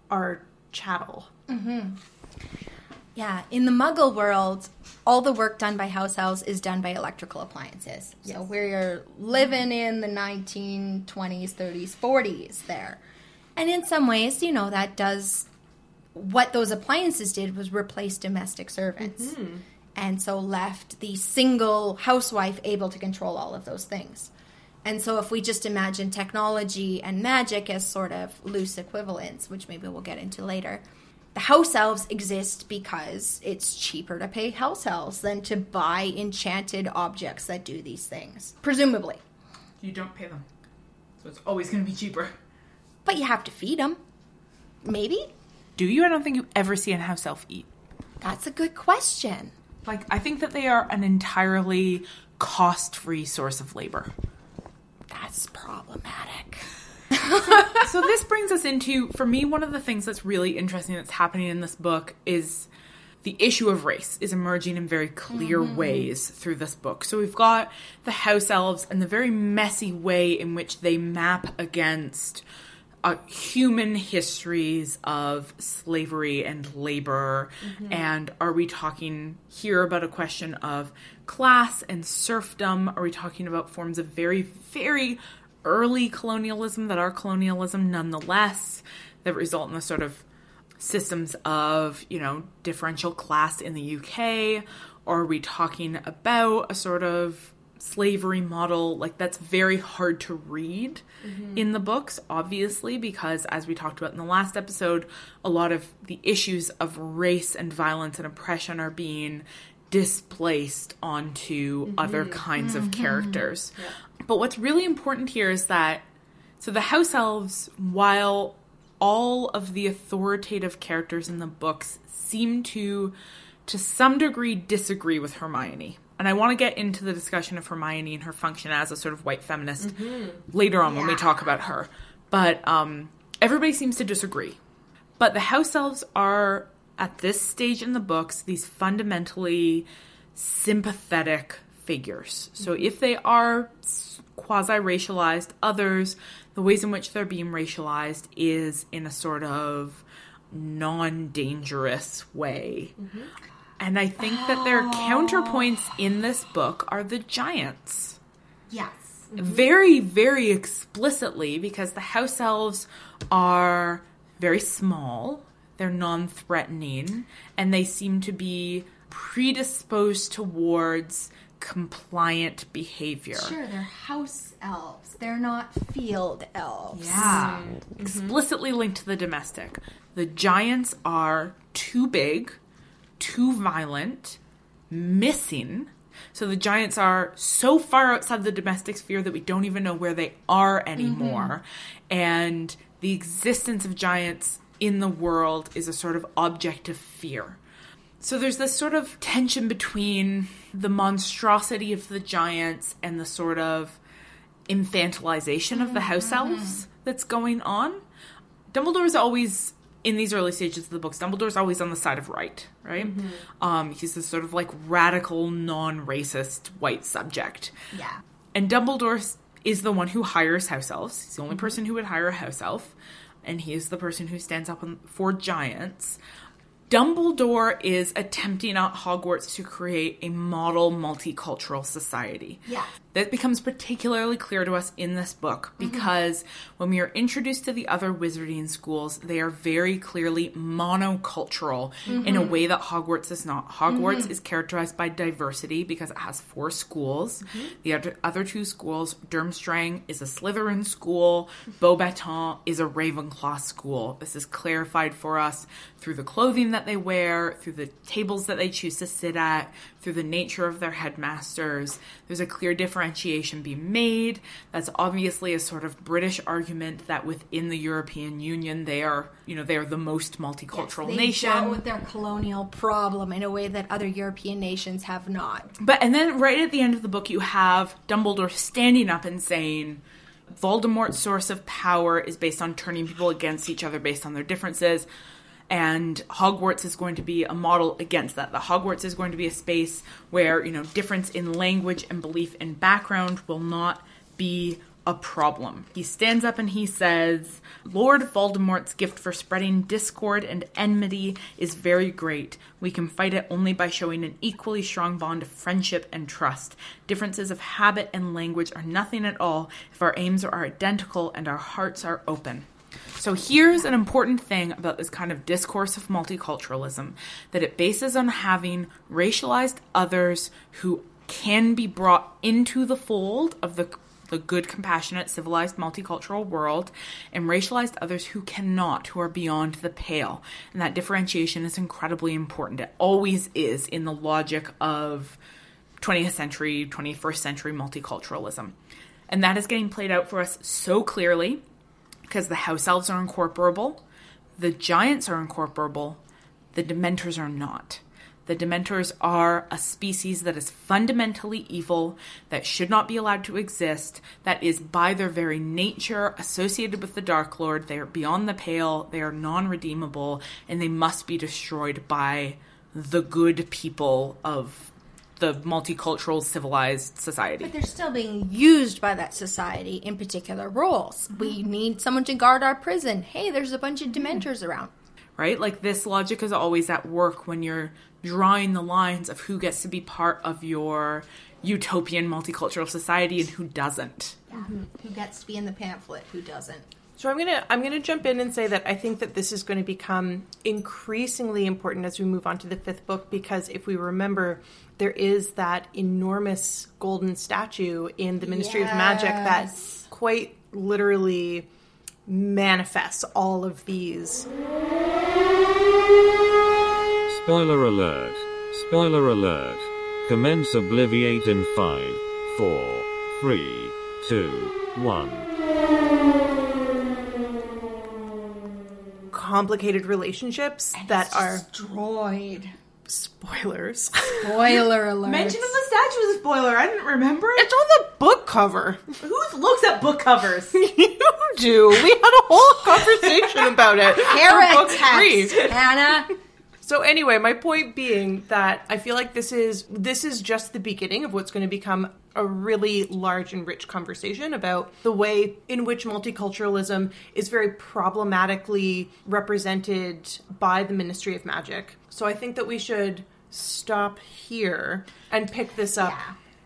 are chattel. Mm-hmm. Yeah, in the muggle world, all the work done by house elves is done by electrical appliances. So we're living in the 1920s, 30s, 40s there. And in some ways, you know, that does what those appliances did was replace domestic servants. Mm-hmm. And so left the single housewife able to control all of those things. And so if we just imagine technology and magic as sort of loose equivalents, which maybe we'll get into later, the house elves exist because it's cheaper to pay house elves than to buy enchanted objects that do these things. Presumably. You don't pay them. So it's always going to be cheaper. But you have to feed them. Maybe? Do you? I don't think you ever see a house elf eat. That's a good question. Like, I think that they are an entirely cost free source of labor. That's problematic. [laughs] so this brings us into for me one of the things that's really interesting that's happening in this book is the issue of race is emerging in very clear ways through this book. So we've got the house elves and the very messy way in which they map against uh, human histories of slavery and labor. And are we talking here about a question of class and serfdom? Are we talking about forms of very, very early colonialism that are colonialism nonetheless, that result in the sort of systems of, you know, differential class in the UK? Or are we talking about a sort of slavery model like that's very hard to read mm-hmm. in the books obviously because as we talked about in the last episode a lot of the issues of race and violence and oppression are being displaced onto mm-hmm. other kinds of mm-hmm. characters but what's really important here is that so the house elves while all of the authoritative characters in the books seem to to some degree disagree with Hermione. And I want to get into the discussion of Hermione and her function as a sort of white feminist mm-hmm. later on when we talk about her. But um, everybody seems to disagree. But the house elves are, at this stage in the books, these fundamentally sympathetic figures. So mm-hmm. if they are quasi racialized, others, the ways in which they're being racialized is in a sort of non dangerous way. Mm-hmm. And I think that their counterpoints in this book are the giants. Yes. Mm-hmm. Very, very explicitly, because the house elves are very small, they're non threatening, and they seem to be predisposed towards compliant behavior. Sure, they're house elves. They're not field elves. Yeah. Mm-hmm. Explicitly linked to the domestic. The giants are too big, too violent, missing. So the giants are so far outside the domestic sphere that we don't even know where they are anymore. Mm-hmm. And the existence of giants in the world is a sort of object of fear. So there's this sort of tension between the monstrosity of the giants and the sort of infantilization of the mm-hmm. house mm-hmm. elves that's going on. Dumbledore's always in these early stages of the books. Dumbledore's always on the side of right, right? Mm-hmm. Um, he's this sort of like radical, non-racist white subject. Yeah. And Dumbledore is the one who hires house elves. He's the only person who would hire a house elf, and he is the person who stands up on- for giants. Dumbledore is attempting at Hogwarts to create a model multicultural society. Yeah. That becomes particularly clear to us in this book mm-hmm. because when we are introduced to the other wizarding schools, they are very clearly monocultural in a mm-hmm. way that Hogwarts is not. Hogwarts mm-hmm. is characterized by diversity because it has four schools. The other, two schools, Durmstrang is a Slytherin school, Beauxbaton is a Ravenclaw school. This is clarified for us through the clothing that they wear, through the tables that they choose to sit at, through the nature of their headmasters. There's a clear differentiation being made. That's obviously a sort of British argument that within the European Union they are, you know, they are the most multicultural they nation. dealt with their colonial problem in a way that other European nations have not. But and then right at the end of the book, you have Dumbledore standing up and saying, Voldemort's source of power is based on turning people against each other based on their differences. And Hogwarts is going to be a model against that. The Hogwarts is going to be a space where, you know, difference in language and belief and background will not be a problem. He stands up and he says, Lord Voldemort's gift for spreading discord and enmity is very great. We can fight it only by showing an equally strong bond of friendship and trust. Differences of habit and language are nothing at all if our aims are identical and our hearts are open. So here's an important thing about this kind of discourse of multiculturalism that it bases on having racialized others who can be brought into the fold of the the good, compassionate, civilized, multicultural world, and racialized others who cannot, who are beyond the pale. And that differentiation is incredibly important. It always is in the logic of 20th century, 21st century multiculturalism. And that is getting played out for us so clearly because the house elves are incorporable, the giants are incorporable, the dementors are not. The dementors are a species that is fundamentally evil, that should not be allowed to exist, that is by their very nature associated with the Dark Lord. They are beyond the pale, they are non redeemable, and they must be destroyed by the good people of the multicultural civilized society. But they're still being used by that society in particular roles. We mm-hmm. need someone to guard our prison. Hey, there's a bunch of dementors mm-hmm. around. right? Like this logic is always at work when you're drawing the lines of who gets to be part of your utopian multicultural society and who doesn't. Mm-hmm. Who gets to be in the pamphlet? Who doesn't? So I'm gonna I'm gonna jump in and say that I think that this is going to become increasingly important as we move on to the fifth book because if we remember, there is that enormous golden statue in the Ministry of Magic that quite literally manifests all of these. Spoiler alert. Spoiler alert. Commence Obliviate in 5, 4, 3, 2, 1. complicated relationships that are destroyed. Spoilers. Spoiler [laughs] alert. Mention of the statue is a spoiler. I didn't remember it. it's on the book cover. Who looks at book covers? [laughs] you do. We had a whole [laughs] conversation about it. for book three. Heretics, Hannah. So anyway, my point being that I feel like this is this is just the beginning of what's going to become a really large and rich conversation about the way in which multiculturalism is very problematically represented by the Ministry of Magic. So I think that we should stop here and pick this up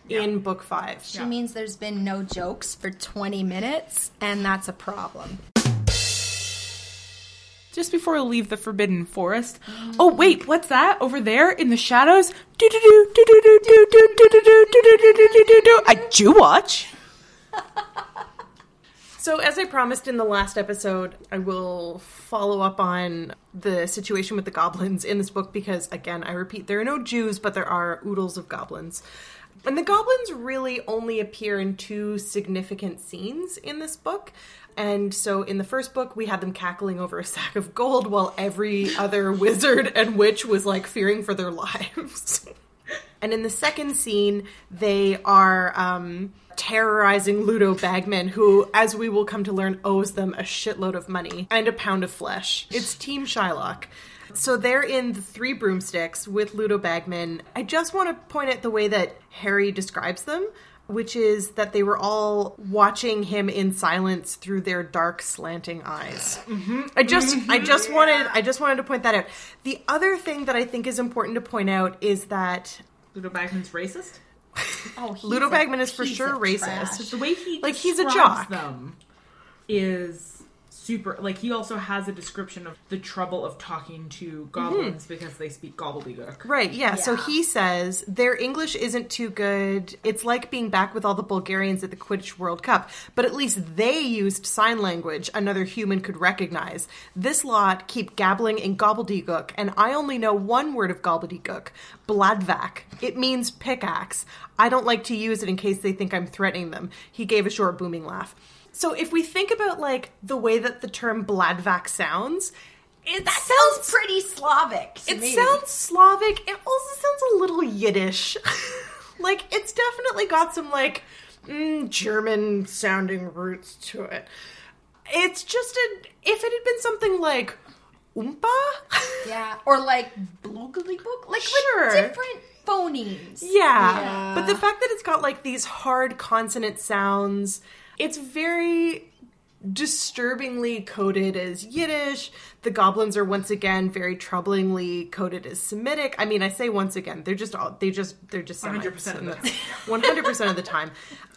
in book 5. She means there's been no jokes for 20 minutes, and that's a problem. Just before we leave the Forbidden Forest. Oh wait, what's that over there in the shadows? Do do do do do do do do do do do do do do do do. I do watch. As I promised in the last episode, I will follow up on the situation with the goblins in this book because, again, I repeat, there are no Jews, but there are oodles of goblins. And the goblins really only appear in two significant scenes in this book. And so, in the first book, we had them cackling over a sack of gold while every other [laughs] wizard and witch was like fearing for their [laughs] lives. And in the second scene, they are um, terrorizing Ludo Bagman, who, as we will come to learn, owes them a shitload of money and a pound of flesh. It's Team Shylock. So they're in the three broomsticks with Ludo Bagman. I just want to point out the way that Harry describes them, which is that they were all watching him in silence through their dark slanting eyes. I just I just wanted I just wanted to point that out. The other thing that I think is important to point out is that Ludo Bagman's racist. [laughs] Oh, he's Ludo Bagman is for sure racist. trash. The way he Like, he's a jock. them is super. Like he also has a description of the trouble of talking to goblins hmm. because they speak gobbledygook. Right, yeah. So he says their English isn't too good. It's like being back with all the Bulgarians at the Quidditch World Cup, but at least they used sign language another human could recognize. This lot keep gabbling in gobbledygook, and I only know one word of gobbledygook Bladvak. It means pickaxe. I don't like to use it in case they think I'm threatening them. He gave a short, booming laugh. So if we think about like the way that the term Bladvak sounds, it That sounds sounds pretty Slavic. to it me. sounds Slavic. It also sounds a little Yiddish. [laughs] like it's definitely got some like mm, German sounding roots to it. It's just a if it had been something like Oompa, [laughs] Yeah, or like bloogly book, like Sure. different phonemes. yeah. Yeah. But the fact that it's got like these hard consonant sounds, it's very disturbingly coded as Yiddish. The goblins are once again very troublingly coded as Semitic. I mean, I say once again, they're just all they just they're just 100% of the time. One hundred percent of the time.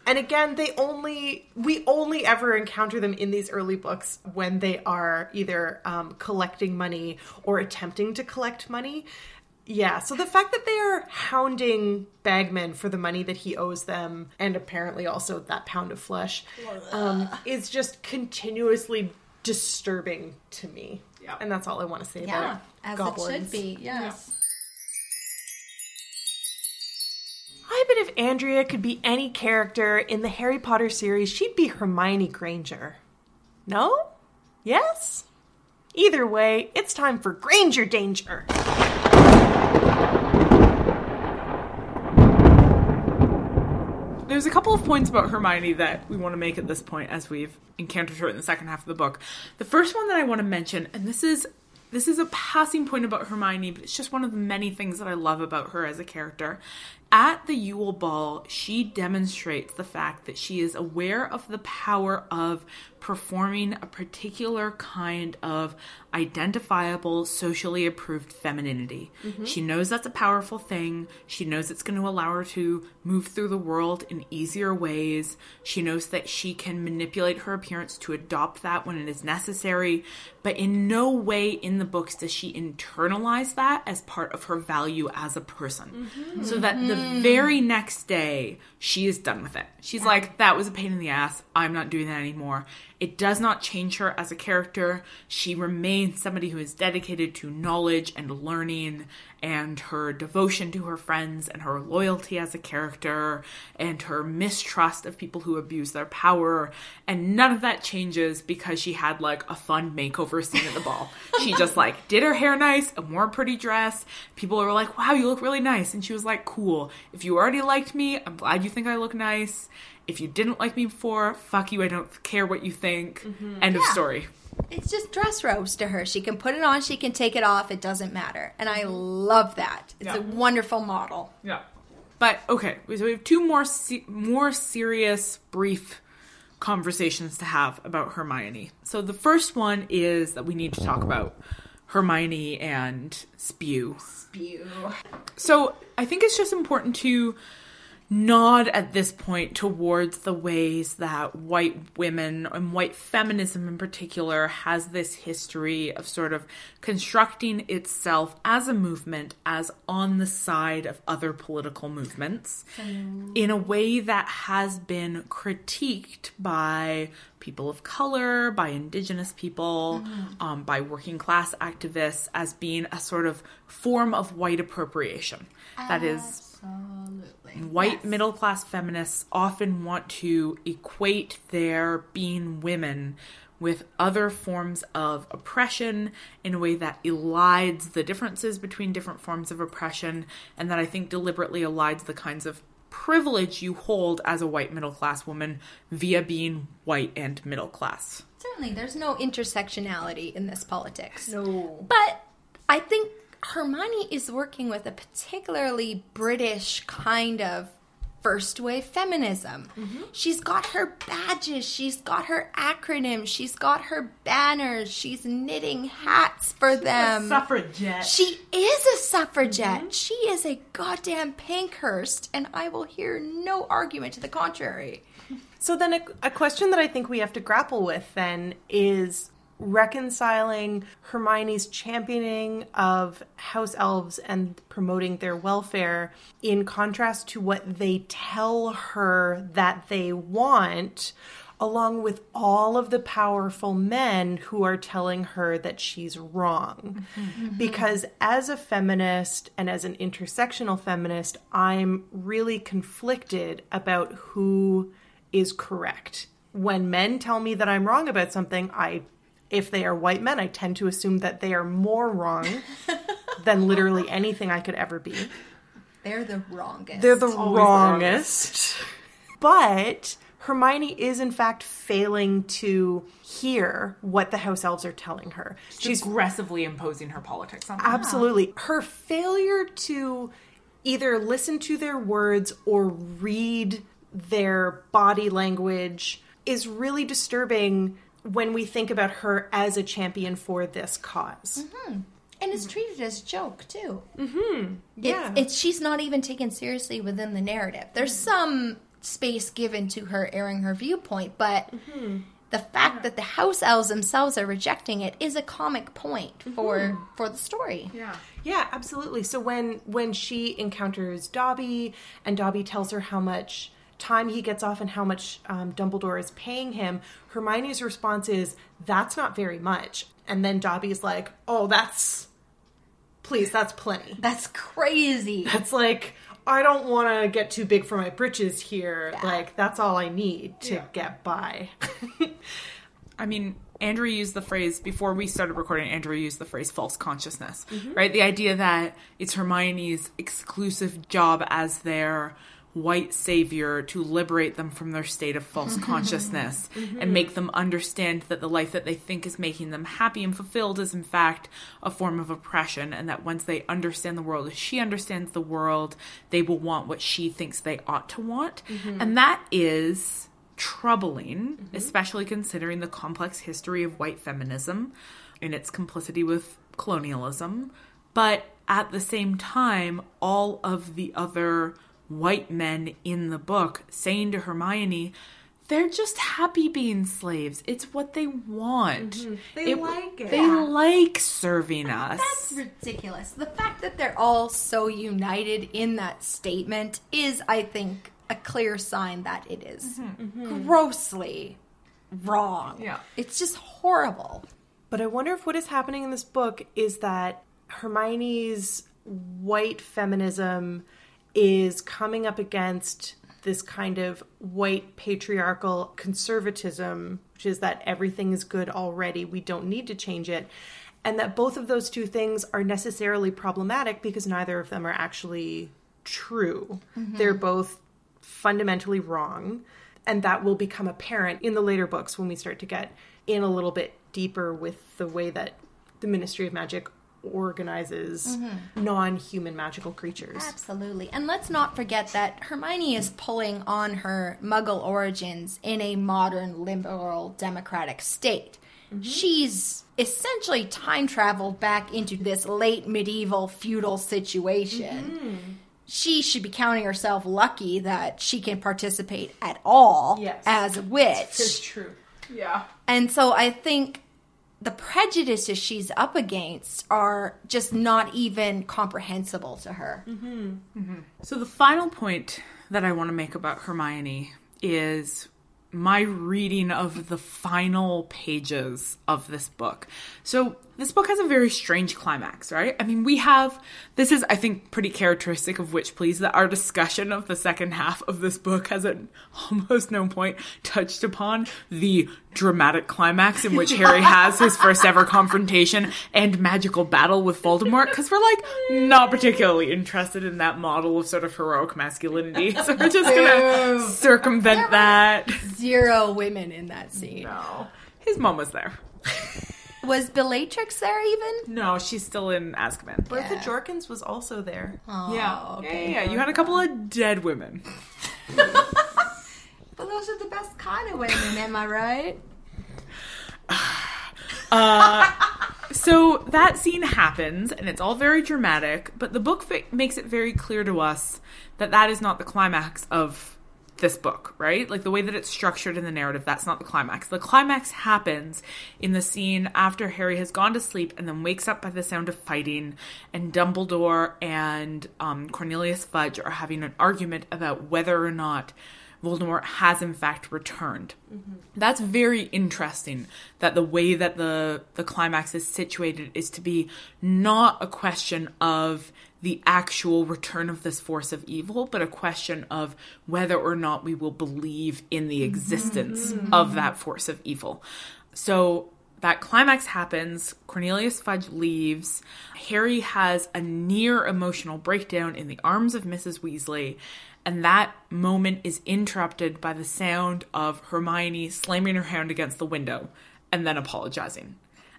And again, they only we only ever encounter them in these early books when they are either um, collecting money or attempting to collect money. Yeah, so the fact that they are hounding Bagman for the money that he owes them, and apparently also that pound of flesh, um, is just continuously disturbing to me. Yeah. And that's all I want to say Yeah, about as goblins. it should be. Yes. I bet if Andrea could be any character in the Harry Potter series, she'd be Hermione Granger. No? Yes? Either way, it's time for Granger Danger. There's a couple of points about Hermione that we want to make at this point as we've encountered her in the second half of the book. The first one that I want to mention, and this is this is a passing point about Hermione, but it's just one of the many things that I love about her as a character, At the Yule Ball, she demonstrates the fact that she is aware of the power of performing a particular kind of identifiable, socially approved femininity. Mm-hmm. She knows that's a powerful thing. She knows it's going to allow her to move through the world in easier ways. She knows that she can manipulate her appearance to adopt that when it is necessary. But in no way in the books does she internalize that as part of her value as a person. Mm-hmm. So that the very next day, she is done with it. She's like, that was a pain in the ass. I'm not doing that anymore. It does not change her as a character. She remains somebody who is dedicated to knowledge and learning and her devotion to her friends and her loyalty as a character and her mistrust of people who abuse their power. And none of that changes because she had like a fun makeover scene at the ball. she [laughs] just like did her hair nice and wore a pretty dress. People were like, wow, you look really nice. And she was like, cool. If you already liked me, I'm glad you think I look nice. If you didn't like me before, fuck you. I don't care what you think. Mm-hmm. End of story. It's just dress robes to her. She can put it on, she can take it off. It doesn't matter. And I mm-hmm. love that. It's Yeah. a wonderful model. Yeah. But okay, so we have two more se- more serious brief conversations to have about Hermione. So the first one is that we need to talk about Hermione and Spew. Spew. So I think it's just important to nod at this point towards the ways that white women and white feminism in particular has this history of sort of constructing itself as a movement as on the side of other political movements in a way that has been critiqued by people of color, by indigenous people, um, by working class activists as being a sort of form of white appropriation. That is white middle class feminists often want to equate their being women with other forms of oppression in a way that elides the differences between different forms of oppression and that I think deliberately elides the kinds of privilege you hold as a white middle class woman via being white and middle class. Certainly, there's no intersectionality in this politics. No. But I think Hermione is working with a particularly British kind of first wave feminism. Mm-hmm. She's got her badges, she's got her acronyms, she's got her banners, she's knitting hats for them. Suffragette. She is a suffragette. Mm-hmm. She is a goddamn Pankhurst, and I will hear no argument to the contrary. [laughs] So then a, a question that I think we have to grapple with then is reconciling Hermione's championing of house elves and promoting their welfare in contrast to what they tell her that they want along with all of the powerful men who are telling her that she's wrong. Mm-hmm, mm-hmm. Because as a feminist and as an intersectional feminist, I'm really conflicted about who is correct. When men tell me that I'm wrong about something, I if they are white men, I tend to assume that they are more wrong [laughs] than literally anything I could ever be. They're the wrongest. They're the wrongest. But Hermione is in fact failing to hear what the house elves are telling her. She's aggressively imposing her politics on them. Absolutely. Her failure to either listen to their words or read their body language is really disturbing when we think about her as a champion for this because and it's treated as a joke too. Mm-hmm. Yeah. It's, it's she's not even taken seriously within the narrative. There's some space given to her airing her viewpoint, but Mm-hmm. the fact that the house elves themselves are rejecting it is a comic point for Mm-hmm. for the story. Yeah. Yeah, absolutely. So when when she encounters Dobby and Dobby tells her how much time he gets off and how much um, Dumbledore is paying him, Hermione's response is, "That's not very much." And then Dobby's like, "Oh, that's please, that's plenty." That's crazy. That's like I don't want to get too big for my britches here. Like that's all I need to get by. [laughs] I mean, Andrea used the phrase before we started recording. Andrea used the phrase "false consciousness," right? The idea that it's Hermione's exclusive job as their white savior to liberate them from their state of false [laughs] consciousness and mm-hmm. make them understand that the life that they think is making them happy and fulfilled is in fact a form of oppression and that once they understand the world as she understands the world they will want what she thinks they ought to want. Mm-hmm. And that is troubling mm-hmm. especially considering the complex history of white feminism and its complicity with colonialism. But at the same time, all of the other white men in the book saying to Hermione, they're just happy being slaves. It's what they want. Mm-hmm. They like it. They like serving us. That's ridiculous. The fact that they're all so united in that statement is, I think, a clear sign that it is mm-hmm. Mm-hmm. grossly wrong. Yeah. It's just horrible. But I wonder if what is happening in this book is that Hermione's white feminism is coming up against this kind of white patriarchal conservatism, which is that everything is good already, we don't need to change it. And that both of those two things are necessarily problematic because neither of them are actually true. Mm-hmm. They're both fundamentally wrong. And that will become apparent in the later books when we start to get in a little bit deeper with the way that the Ministry of Magic organizes mm-hmm. non human magical creatures. Absolutely. And let's not forget that Hermione is pulling on her muggle origins in a modern liberal democratic state. Mm-hmm. She's essentially time traveled back into this late medieval feudal situation. Mm-hmm. She should be counting herself lucky that she can participate at all Yes. as a witch. true. yeah. And so I think the prejudices she's up against are just not even comprehensible to her. Mm-hmm. So the final point that I want to make about Hermione is my reading of the final pages of this book. So this book has a very strange climax, right? I mean, we have this is I think pretty characteristic of Witch Please that our discussion of the second half of this book has at [laughs] almost no point touched upon the dramatic climax in which Harry [laughs] has his first ever confrontation and magical battle with Voldemort because we're like not particularly interested in that model of sort of heroic masculinity. [laughs] So we're just gonna circumvent that. Zero women in that scene. No, his mom was there. Was Bellatrix there even? No, she's still in Azkaban. Bertha Jorkins was also there. yeah. yeah, yeah, yeah. You had a couple of dead women. [laughs] But those are the best kind of women, am I right? [sighs] Uh, so that scene happens, and it's all very dramatic, but the book fi- makes it very clear to us that that is not the climax of this book, right? Like the way that it's structured in the narrative, that's not the climax. The climax happens in the scene after Harry has gone to sleep and then wakes up by the sound of fighting, and Dumbledore and um, Cornelius Fudge are having an argument about whether or not Voldemort has in fact returned. That's very interesting that the way that the the climax is situated is to be not a question of the actual return of this force of evil, but a question of whether or not we will believe in the existence mm-hmm. of that force of evil. So that climax happens, Cornelius Fudge leaves, Harry has a near emotional breakdown in the arms of Mrs. Weasley, and that moment is interrupted by the sound of Hermione slamming her hand against the window and then apologizing.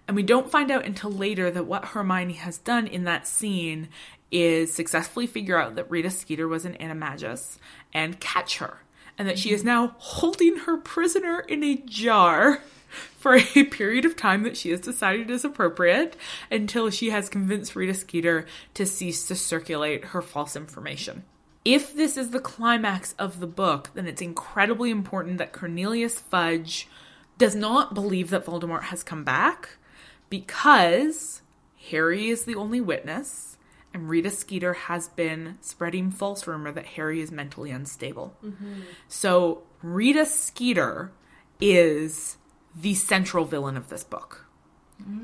And we don't find out until later that what Hermione has done in that scene is successfully figure out that Rita Skeeter was an animagus and catch her. And that she is now holding her prisoner in a jar [laughs] for a period of time that she has decided is appropriate until she has convinced Rita Skeeter to cease to circulate her false information. If this is the climax of the book, then it's incredibly important that Cornelius Fudge does not believe that Voldemort has come back because Harry is the only witness and Rita Skeeter has been spreading false rumor that Harry is mentally unstable. Mm-hmm. So Rita Skeeter is the central villain of this book.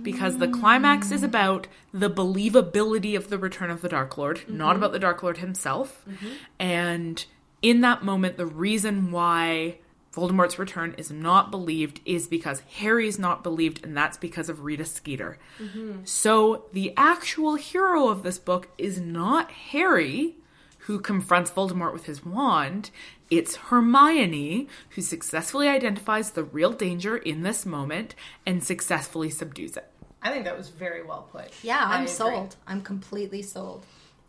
Because the climax is mm. about the believability of the return of the Dark Lord, not mm-hmm. about the Dark Lord himself. Mm-hmm. And in that moment, the reason why Voldemort's return is not believed is because Harry is not believed, and that's because of Rita Skeeter. So the actual hero of this book is not Harry, who confronts Voldemort with his wand. It's Hermione who successfully identifies the real danger in this moment and successfully subdues it. I think that was very well put. Yeah, I I'm sold. I'm completely sold.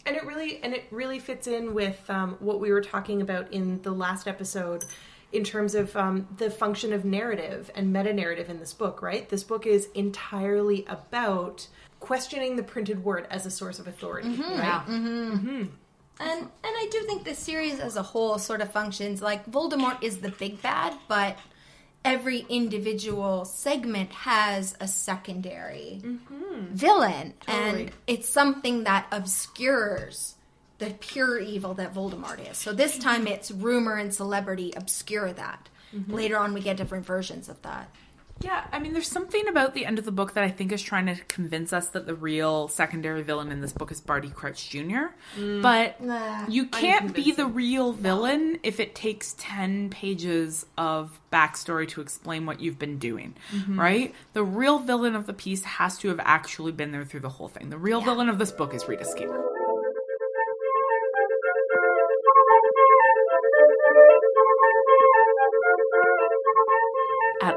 and it really and it really fits in with um, what we were talking about in the last episode in terms of um, the function of narrative and meta narrative in this book right? This book is entirely about questioning the printed word as a source of authority mm-hmm. right? Mm-hmm. Mm-hmm. And and I do think the series as a whole sort of functions like Voldemort is the big bad, but every individual segment has a secondary villain, and it's something that obscures the pure evil that Voldemort is. So this time it's rumor and celebrity obscure that. Mm-hmm. Later on, we get different versions of that. Yeah, I mean, there's something about the end of the book that I think is trying to convince us that the real secondary villain in this book is Barty Crouch Jr. Mm. But you can't be the real villain if it takes 10 pages of backstory to explain what you've been doing, mm-hmm. right? The real villain of the piece has to have actually been there through the whole thing. The real villain of this book is Rita Skeeter.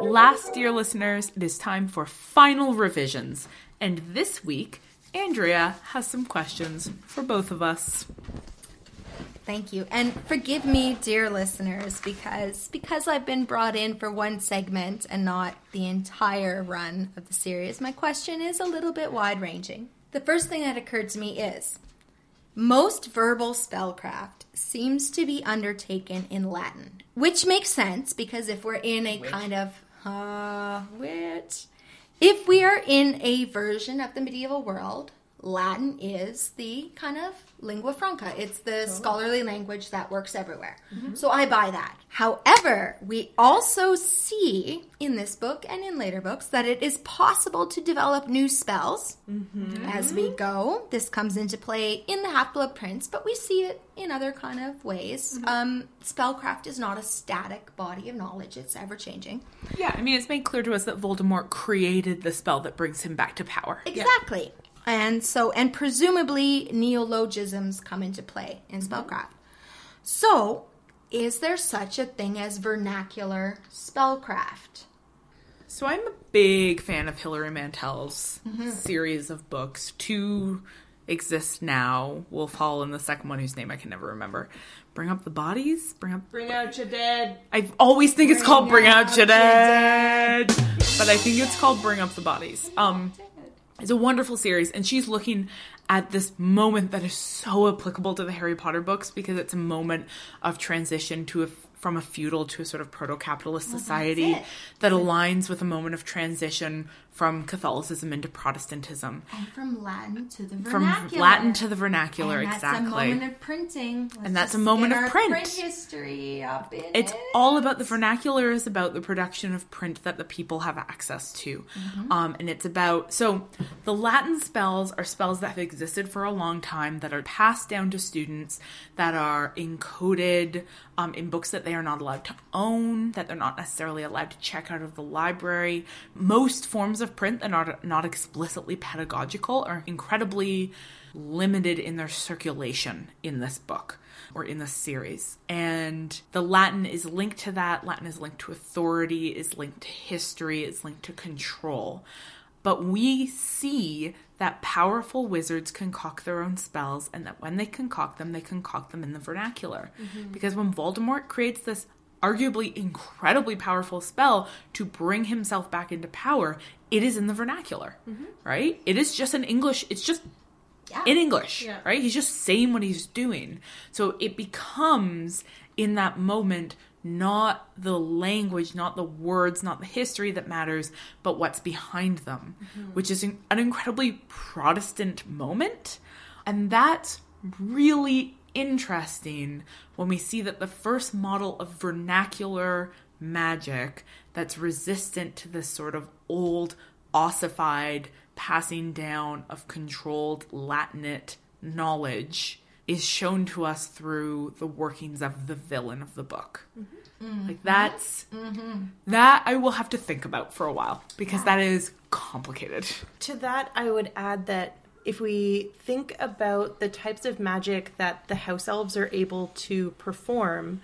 At last, dear listeners, it is time for final revisions. And this week, Andrea has some questions for both of us. Thank you. And forgive me, dear listeners, because because I've been brought in for one segment and not the entire run of the series, my question is a little bit wide-ranging. The first thing that occurred to me is most verbal spellcraft seems to be undertaken in Latin, which makes sense because if we're in a kind of uh which if we are in a version of the medieval world, Latin is the kind of lingua franca. It's the oh. scholarly language that works everywhere. Mm-hmm. So I buy that. However, we also see in this book and in later books that it is possible to develop new spells mm-hmm. as we go. This comes into play in the Half Blood Prince, but we see it in other kind of ways. Mm-hmm. Um, spellcraft is not a static body of knowledge, it's ever changing. Yeah, I mean, it's made clear to us that Voldemort created the spell that brings him back to power. Exactly. And so, and presumably neologisms come into play in spellcraft. So, is there such a thing as vernacular spellcraft? So I'm a big fan of Hilary Mantel's series of books. Two exist now. Wolf Hall and the second one whose name I can never remember. Bring up the bodies. Bring up. bring out your dead I always think it's called Bring Out Out Your Your Dead, but I think it's called Bring Up the Bodies. Um, it's a wonderful series, and she's looking at this moment that is so applicable to the Harry Potter books because it's a moment of transition to a from a feudal to a sort of proto-capitalist society it. that aligns with a moment of transition from Catholicism into Protestantism, And from Latin to the vernacular. from. Latin to the vernacular. and that's exactly. a moment of printing. Let's And that's a moment of print. print history up in it's it. all about the vernacular is about the production of print that the people have access to um, and it's about so the latin spells are spells that have existed for a long time that are passed down to students that are encoded um, in books that they are not allowed to own that they're not necessarily allowed to check out of the library most forms of print that are not explicitly pedagogical are incredibly limited in their circulation in this book or in this series. And the Latin is linked to that. Latin is linked to authority, is linked to history, is linked to control. But we see that powerful wizards concoct their own spells, and that when they concoct them, they concoct them in the vernacular. Mm-hmm. Because when Voldemort creates this arguably incredibly powerful spell to bring himself back into power, it is in the vernacular, mm-hmm. right? It is just in English, it's just in English, right? He's just saying what he's doing. So it becomes in that moment not the language, not the words, not the history that matters, but what's behind them, mm-hmm. which is an an incredibly Protestant moment. And that's really interesting when we see that the first model of vernacular magic that's resistant to this sort of old, ossified passing down of controlled Latinate knowledge is shown to us through the workings of the villain of the book. Mm-hmm. Mm-hmm. Like that's mm-hmm. that I will have to think about for a while because that is complicated. To that, I would add that if we think about the types of magic that the house elves are able to perform,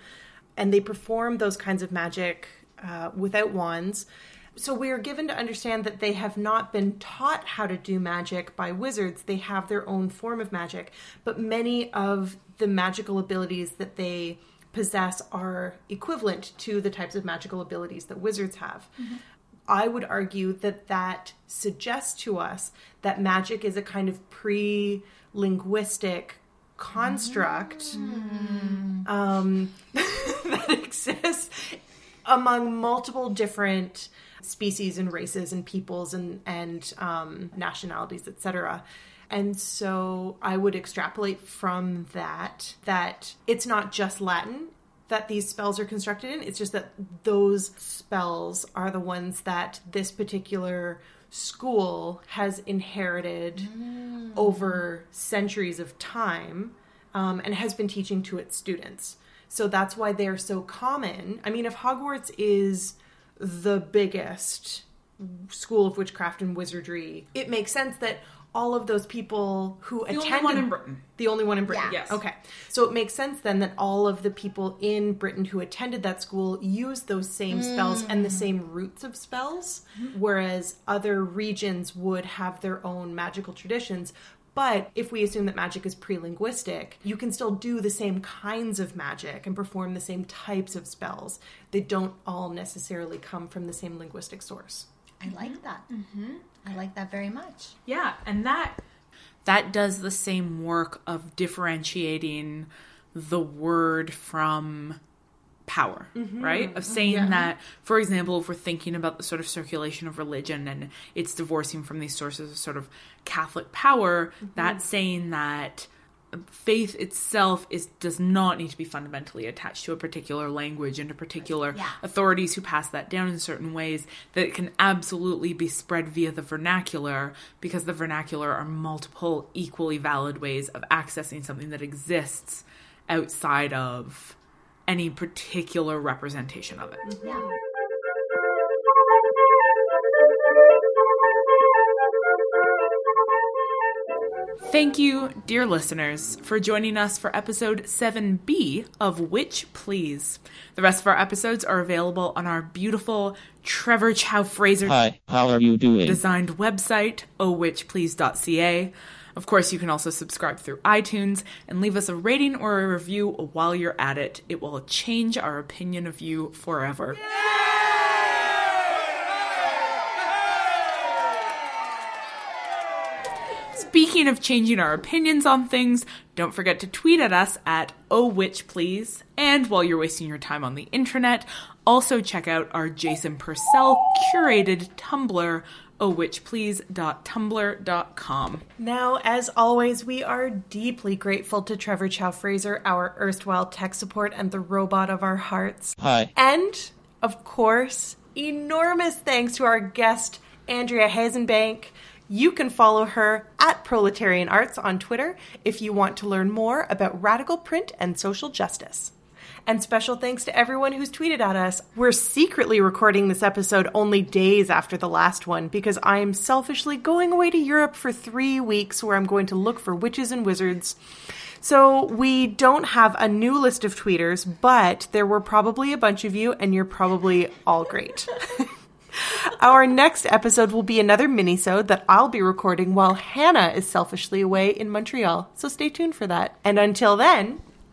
and they perform those kinds of magic uh, without wands. So we are given to understand that they have not been taught how to do magic by wizards. They have their own form of magic, but many of the magical abilities that they possess are equivalent to the types of magical abilities that wizards have. I would argue that that suggests to us that magic is a kind of pre linguistic construct um, [laughs] that exists among multiple different species and races and peoples and, and um, nationalities, etc. And so I would extrapolate from that that it's not just Latin that these spells are constructed in. It's just that those spells are the ones that this particular school has inherited over centuries of time um, and has been teaching to its students. So that's why they're so common. I mean, if Hogwarts is the biggest school of witchcraft and wizardry, it makes sense that all of those people who The only attended one in Britain. the only one in Britain. Yeah. Yes. Okay. So it makes sense then that all of the people in Britain who attended that school used those same spells and the hmm. same roots of spells, hmm. whereas other regions would have their own magical traditions. But if we assume that magic is pre linguistic, you can still do the same kinds of magic and perform the same types of spells. They don't all necessarily come from the same linguistic source. I like that. Mm-hmm. I like that very much. Yeah, and that that does the same work of differentiating the word from power, mm-hmm. right? Of saying that, for example, if we're thinking about the sort of circulation of religion and it's divorcing from these sources of sort of Catholic power, mm-hmm. that's saying that faith itself is does not need to be fundamentally attached to a particular language and to particular Yeah. authorities who pass that down in certain ways that it can absolutely be spread via the vernacular because the vernacular are multiple equally valid ways of accessing something that exists outside of any particular representation of it. Yeah. Thank you, dear listeners, for joining us for episode 7B of Witch Please. The rest of our episodes are available on our beautiful Trevor Chow Fraser Hi, how are you doing? designed website, ohwitchplease.ca. Of course, you can also subscribe through iTunes and leave us a rating or a review while you're at it. It will change our opinion of you forever. Speaking of changing our opinions on things, don't forget to tweet at us at ohwitchplease. And while you're wasting your time on the internet, also check out our Jason Purcell curated Tumblr, ohwitchplease.tumblr.com. Now, as always, we are deeply grateful to Trevor Chow Fraser, our erstwhile tech support and the robot of our hearts. Hi. And, of course, enormous thanks to our guest, Andrea Hasenbank. You can follow her at Proletarian Arts on Twitter if you want to learn more about radical print and social justice. And special thanks to everyone who's tweeted at us. We're secretly recording this episode only days after the last one because I am selfishly going away to Europe for three weeks where I'm going to look for witches and wizards. So we don't have a new list of tweeters, but there were probably a bunch of you, and you're probably all great. [laughs] Our next episode will be another minisode that I'll be recording while Hannah is selfishly away in Montreal. So stay tuned for that. And until then,